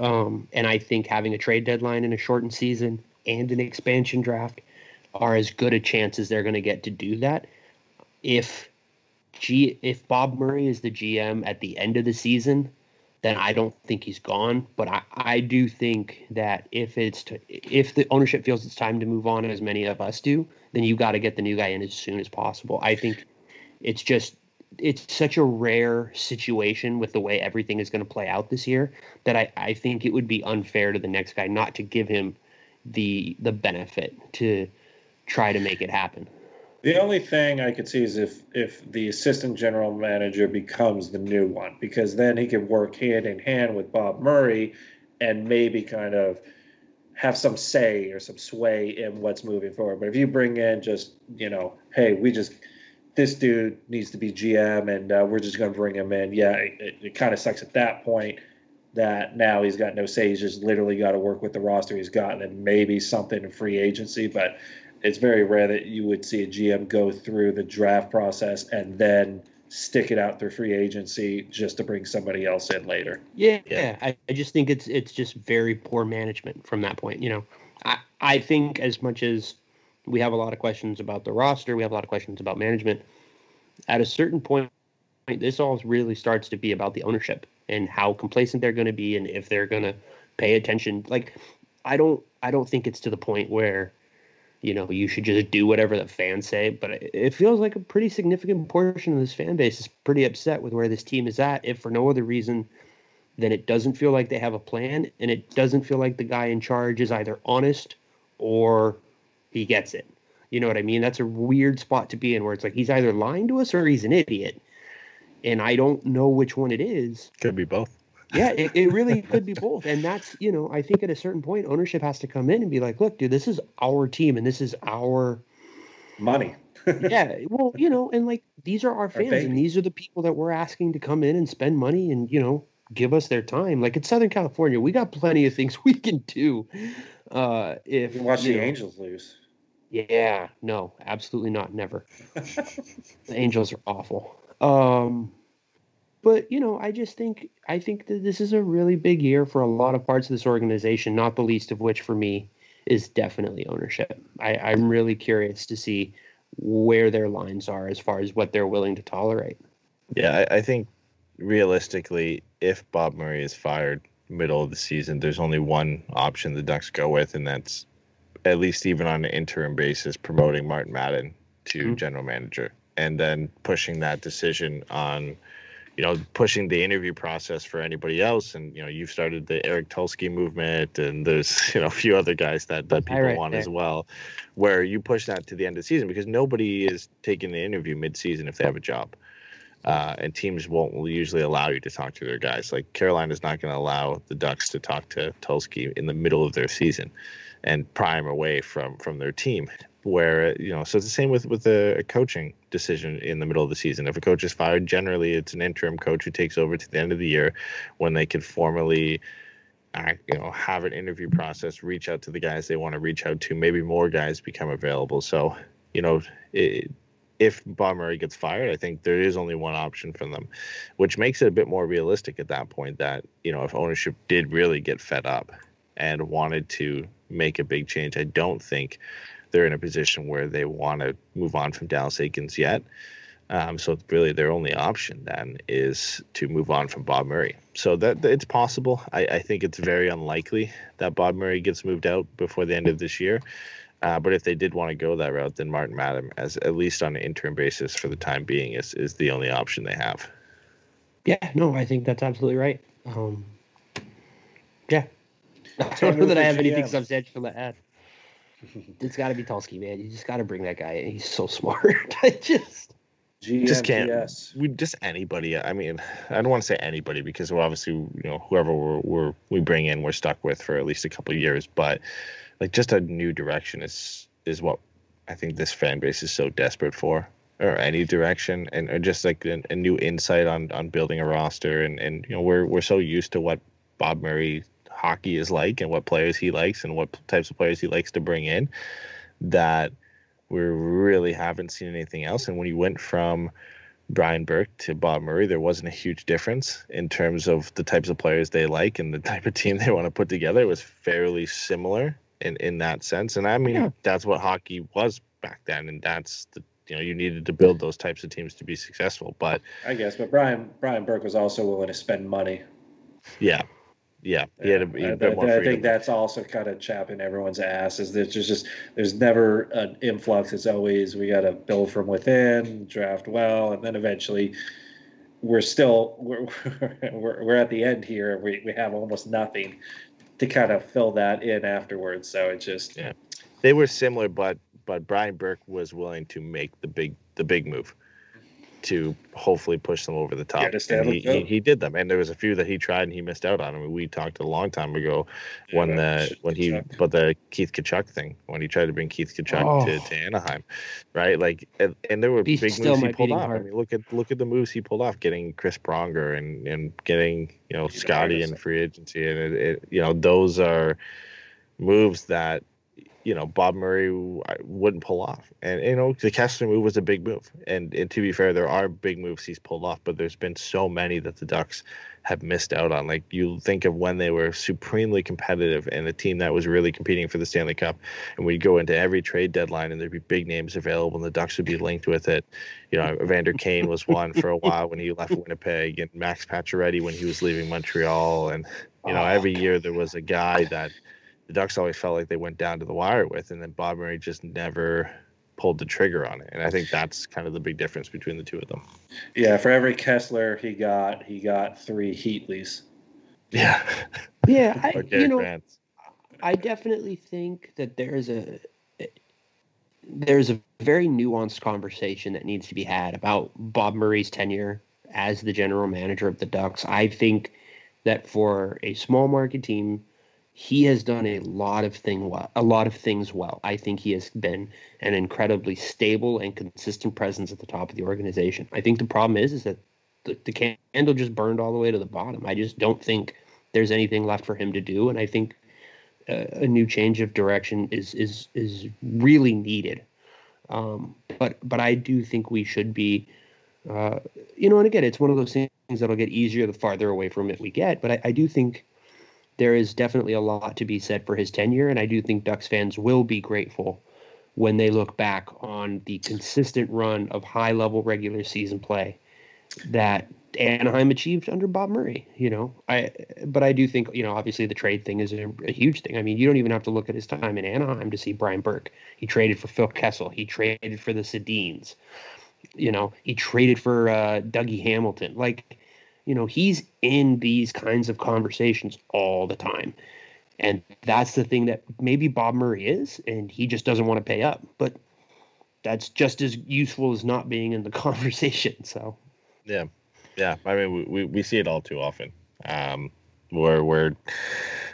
Um, and I think having a trade deadline in a shortened season and an expansion draft are as good a chance as they're going to get to do that. If G, if Bob Murray is the GM at the end of the season, then I don't think he's gone. But I, I do think that if it's to, if the ownership feels it's time to move on, as many of us do, then you got to get the new guy in as soon as possible. I think it's just it's such a rare situation with the way everything is going to play out this year that I, I think it would be unfair to the next guy not to give him the the benefit to try to make it happen. The only thing I could see is if if the assistant general manager becomes the new one, because then he could work hand in hand with Bob Murray, and maybe kind of have some say or some sway in what's moving forward. But if you bring in just you know, hey, we just this dude needs to be GM, and uh, we're just going to bring him in. Yeah, it, it kind of sucks at that point that now he's got no say. He's just literally got to work with the roster he's gotten and maybe something in free agency. But it's very rare that you would see a GM go through the draft process and then stick it out through free agency just to bring somebody else in later. Yeah, yeah. I, I just think it's it's just very poor management from that point. You know, I I think as much as we have a lot of questions about the roster. We have a lot of questions about management. At a certain point, this all really starts to be about the ownership and how complacent they're going to be and if they're going to pay attention. Like, I don't, I don't think it's to the point where, you know, you should just do whatever the fans say. But it feels like a pretty significant portion of this fan base is pretty upset with where this team is at, if for no other reason than it doesn't feel like they have a plan and it doesn't feel like the guy in charge is either honest or he gets it. You know what I mean? That's a weird spot to be in where it's like he's either lying to us or he's an idiot. And I don't know which one it is. Could be both. yeah, it, it really could be both. And that's, you know, I think at a certain point, ownership has to come in and be like, look, dude, this is our team and this is our money. yeah. Well, you know, and like these are our fans our and these are the people that we're asking to come in and spend money and, you know, give us their time. Like it's Southern California, we got plenty of things we can do. Uh, if watch the know, Angels lose. Yeah, no, absolutely not. Never. the Angels are awful. Um, but you know, I just think I think that this is a really big year for a lot of parts of this organization. Not the least of which, for me, is definitely ownership. I, I'm really curious to see where their lines are as far as what they're willing to tolerate. Yeah, I, I think realistically, if Bob Murray is fired middle of the season, there's only one option the Ducks go with, and that's at least even on an interim basis, promoting Martin Madden to mm-hmm. general manager and then pushing that decision on you know, pushing the interview process for anybody else. And, you know, you've started the Eric Tulsky movement and there's, you know, a few other guys that, that people right want there. as well, where you push that to the end of the season because nobody is taking the interview mid-season if they have a job. Uh, and teams won't usually allow you to talk to their guys. Like Carolina's not going to allow the Ducks to talk to Tulsky in the middle of their season and pry him away from from their team. Where you know, so it's the same with with a, coaching decision in the middle of the season. If a coach is fired, generally it's an interim coach who takes over to the end of the year when they can formally. Act, you know, have an interview process, reach out to the guys they want to reach out to. Maybe more guys become available. So, you know, it, if Bob Murray gets fired, I think there is only one option for them, which makes it a bit more realistic at that point that, you know, if ownership did really get fed up and wanted to make a big change, I don't think they're in a position where they want to move on from Dallas Eakins yet. Um, so really, their only option then is to move on from Bob Murray. So that it's possible. I, I think it's very unlikely that Bob Murray gets moved out before the end of this year. Uh, but if they did want to go that route, then Martin Madden, as at least on an interim basis for the time being, is is the only option they have. Yeah, no, I think that's absolutely right. Um, yeah, I don't know that I have the anything substantial to add. It's got to be Tulsky, man. You just got to bring that guy in. He's so smart. I just just can't. GMPS. We just anybody. I mean, I don't want to say anybody because we're obviously you know whoever we're, we're we bring in, we're stuck with for at least a couple of years. But like just a new direction is is what I think this fan base is so desperate for, or any direction, and or just like a, a new insight on on building a roster, and and you know we're we're so used to what Bob Murray hockey is like and what players he likes and what types of players he likes to bring in that we really haven't seen anything else. And when you went from Brian Burke to Bob Murray, there wasn't a huge difference in terms of the types of players they like and the type of team they want to put together. It was fairly similar in, in that sense. And I mean, Yeah. that's what hockey was back then. And that's the, you know, you needed to build those types of teams to be successful. But I guess, but Brian Brian Burke was also willing to spend money. yeah, yeah, he had a, he had a I- bit more I, I think that's also kind of chapping everyone's ass. Is that there's just there's never an influx. It's always we got to build from within, draft well, and then eventually we're still we're we're, we're at the end here. We we have almost nothing to kind of fill that in afterwards. So it just Yeah. they were similar, but but Brian Burke was willing to make the big the big move to hopefully push them over the top. Get us And he, he, he did them, and there was a few that he tried and he missed out on. I mean, we talked a long time ago when the when he Tkachuk. but the Keith Tkachuk thing when he tried to bring Keith Tkachuk Oh. to, to Anaheim, right? Like, and, and there were Beast big moves he pulled beating off. I mean, look at look at the moves he pulled off, getting Chris Pronger and and getting you know Peter Scotty in free agency, and it, it you know those are moves that you know Bob Murray wouldn't pull off. And you know the Kesler move was a big move. And and to be fair, there are big moves he's pulled off, but there's been so many that the Ducks have missed out on. Like you think of when they were supremely competitive and a team that was really competing for the Stanley Cup, and we'd go into every trade deadline and there'd be big names available, and the Ducks would be linked with it. You know, Evander Kane was one for a while when he left Winnipeg, and Max Pacioretty when he was leaving Montreal, and you know oh, every year there was a guy that the Ducks always felt like they went down to the wire with, and then Bob Murray just never pulled the trigger on it. And I think that's kind of the big difference between the two of them. yeah. For every Kesler he got, he got three Heatleys. Yeah. yeah, I, you know, Grant. I definitely think that there's a there's a very nuanced conversation that needs to be had about Bob Murray's tenure as the general manager of the Ducks. I think that for a small market team, he has done a lot of thing well, a lot of things well. I think he has been an incredibly stable and consistent presence at the top of the organization. I think the problem is is that the, the candle just burned all the way to the bottom. I just don't think there's anything left for him to do, and I think uh, a new change of direction is is is really needed. Um, but but I do think we should be, uh, you know, and again, it's one of those things that'll get easier the farther away from it we get. But I, I do think there is definitely a lot to be said for his tenure, and I do think Ducks fans will be grateful when they look back on the consistent run of high level regular season play that Anaheim achieved under Bob Murray. You know, I but I do think you know obviously the trade thing is a, a huge thing. I mean, you don't even have to look at his time in Anaheim to see Brian Burke. He traded for Phil Kessel. He traded for the Sedins. You know, he traded for uh, Dougie Hamilton. Like You know, he's in these kinds of conversations all the time. And that's the thing that maybe Bob Murray is, and he just doesn't want to pay up. But that's just as useful as not being in the conversation. So, yeah, yeah. I mean, we, we, we see it all too often, um, where where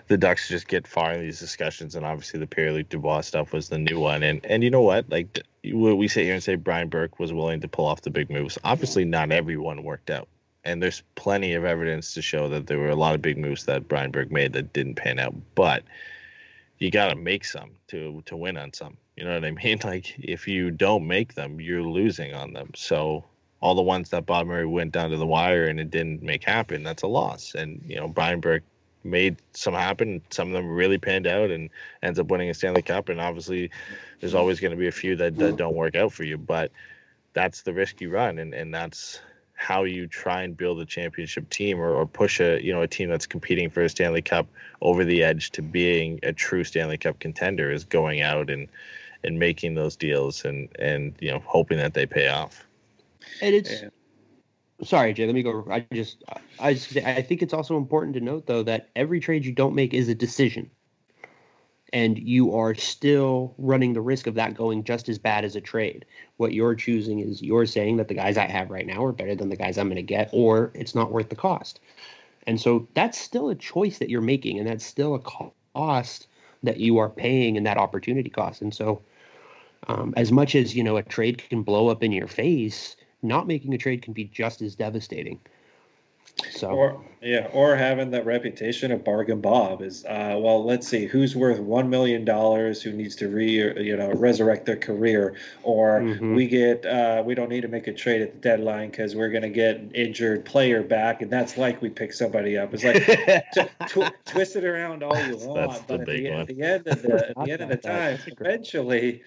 the Ducks just get far in these discussions, and obviously the Pierre Luc Dubois stuff was the new one. And and you know what? Like we sit here and say Brian Burke was willing to pull off the big moves. Obviously, not everyone worked out and there's plenty of evidence to show that there were a lot of big moves that Brian Burke made that didn't pan out. But you got to make some to to win on some. You know what I mean? Like if you don't make them, you're losing on them. So all the ones that Bob Murray went down to the wire and it didn't make happen, that's a loss. And you know Brian Burke made some happen. Some of them really panned out and ends up winning a Stanley Cup. And obviously, there's always going to be a few that, that don't work out for you. But that's the risk you run, and and that's how you try and build a championship team or, or push a you know a team that's competing for a Stanley Cup over the edge to being a true Stanley Cup contender is going out and and making those deals and and you know hoping that they pay off. And it's yeah. sorry, Jay. Let me go. I just I just I think it's also important to note though that every trade you don't make is a decision and you are still running the risk of that going just as bad as a trade. What you're choosing is you're saying that the guys I have right now are better than the guys I'm going to get, or it's not worth the cost. And so that's still a choice that you're making, and that's still a cost that you are paying in that opportunity cost. And so, um, as much as you know, a trade can blow up in your face, not making a trade can be just as devastating. So or yeah, or having that reputation of bargain Bob is uh, well, let's see who's worth one million dollars who needs to re you know resurrect their career, or mm-hmm. we get uh, we don't need to make a trade at the deadline because we're going to get an injured player back, and that's like we pick somebody up. It's like t- tw- twist it around all you want, but at the, at the, end of the at the end of the time, eventually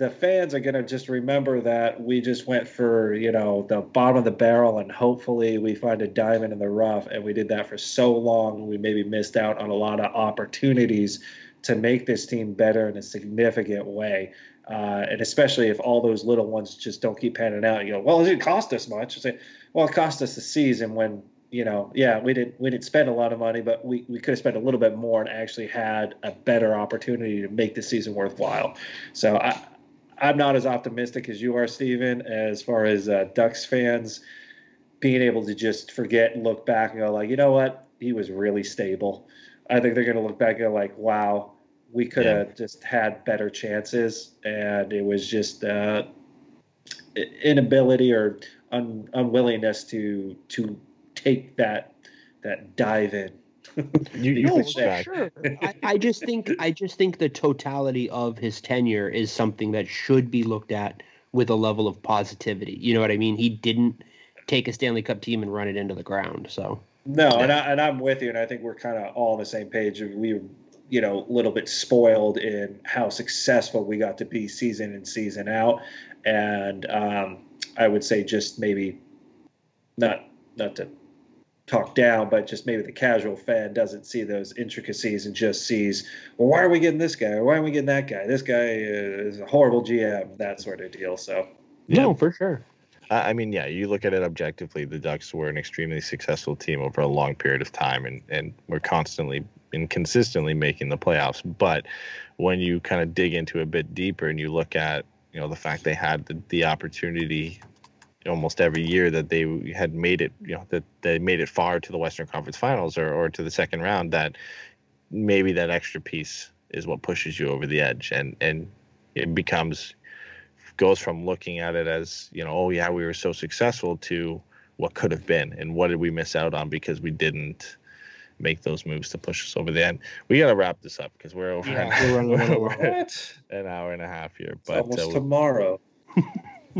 the fans are going to just remember that we just went for you know the bottom of the barrel and hopefully we find a diamond in the rough. And we did that for so long we maybe missed out on a lot of opportunities to make this team better in a significant way. Uh, and especially if all those little ones just don't keep panning out you go well it didn't cost us much. Say well it cost us a season when you know, yeah, we didn't we didn't spend a lot of money, but we, we could have spent a little bit more and actually had a better opportunity to make the season worthwhile. So I, I'm not as optimistic as you are, Steven, as far as uh, Ducks fans being able to just forget and look back and go like, you know what, he was really stable. I think they're going to look back and go like, wow, we could have yeah. just had better chances, and it was just uh, inability or un- unwillingness to to take that that dive in you, you no, sure. I, I, just think I just think the totality of his tenure is something that should be looked at with a level of positivity. You know what I mean? He didn't take a Stanley Cup team and run it into the ground. So no, and I, and I'm with you, and I think we're kind of all on the same page. We, you know, a little bit spoiled in how successful we got to be season in season out, and um, I would say just maybe not not to talk down, but just maybe the casual fan doesn't see those intricacies and just sees, well, why are we getting this guy? Or why are we getting that guy? This guy is a horrible GM, that sort of deal. So, yeah. no, for sure. I mean, yeah, you look at it objectively. The Ducks were an extremely successful team over a long period of time, and and we're constantly and consistently making the playoffs. But when you kind of dig into a bit deeper and you look at you know the fact they had the, the opportunity almost every year that they had made it, you know, that they made it far to the Western Conference Finals or, or to the second round, that maybe that extra piece is what pushes you over the edge, and and it becomes goes from looking at it as you know, oh yeah, we were so successful to what could have been, and what did we miss out on because we didn't make those moves to push us over the end. We got to wrap this up because we're over yeah, an, we're an hour and a half here. But it's almost uh, tomorrow.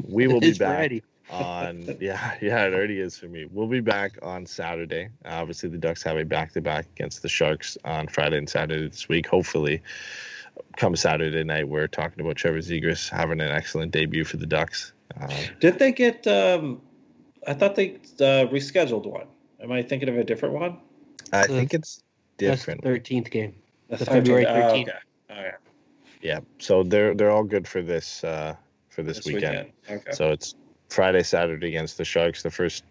We will be back. Ready on yeah yeah it already is for me. We'll be back on saturday. Obviously the ducks have a back-to-back against the sharks on friday and saturday this week. Hopefully come saturday night we're talking about trevor zegras having an excellent debut for the ducks. Um, did they get um i thought they uh, rescheduled one. Am i thinking of a different one? I think it's different. 13th game. The, the february 13th oh, okay. okay yeah so they're they're all good for this uh for this, this weekend. weekend. Okay. So it's Friday, Saturday against the Sharks. The first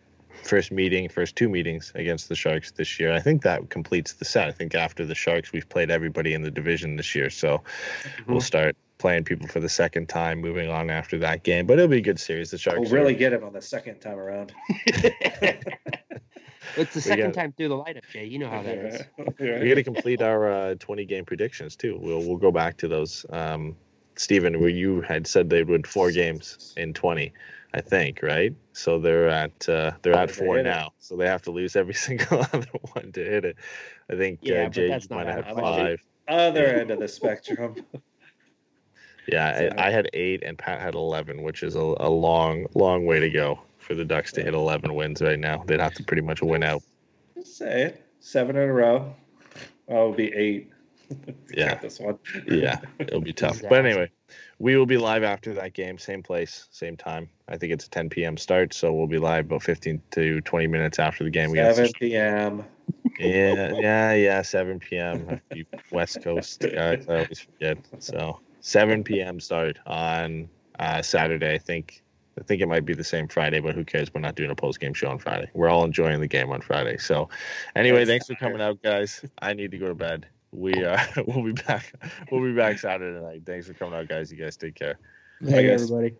first meeting, first two meetings against the Sharks this year. I think that completes the set. I think after the Sharks, we've played everybody in the division this year, so we'll start playing people for the second time, moving on after that game. But it'll be a good series. The Sharks We'll are- really get him on the second time around. It's the We second got- time through the lineup, Jay. You know how that is. we got to complete our uh, 20 game predictions too. We'll we'll go back to those. Um, Stephen, where you had said they'd four games in 20, I think, right? So they're at uh, they're at four it. now. So they have to lose every single other one to hit it. I think Yeah, uh, you that's not might have five. Other end of the spectrum. Yeah, I, I had eight and Pat had 11, which is a, a long, long way to go for the Ducks to hit 11 wins right now. They'd have to pretty much win out. Just say it. Seven in a row. Oh, it'll be eight. Yeah. This one. Yeah, it'll be tough. Exactly. But anyway, we will be live after that game, same place, same time. I think it's a 10 p.m. start, so we'll be live about 15 to 20 minutes after the game. We got 7 p.m. yeah, yeah, yeah, 7 p.m. West Coast guys, I always forget. So 7 p.m. start on uh, Saturday. I think. I think it might be the same Friday, but who cares? We're not doing a post game show on Friday. We're all enjoying the game on Friday. So, anyway, thanks for coming out, guys. I need to go to bed. We uh, we'll be back. We'll be back Saturday night. Thanks for coming out, guys. You guys take care. Bye, guys. everybody.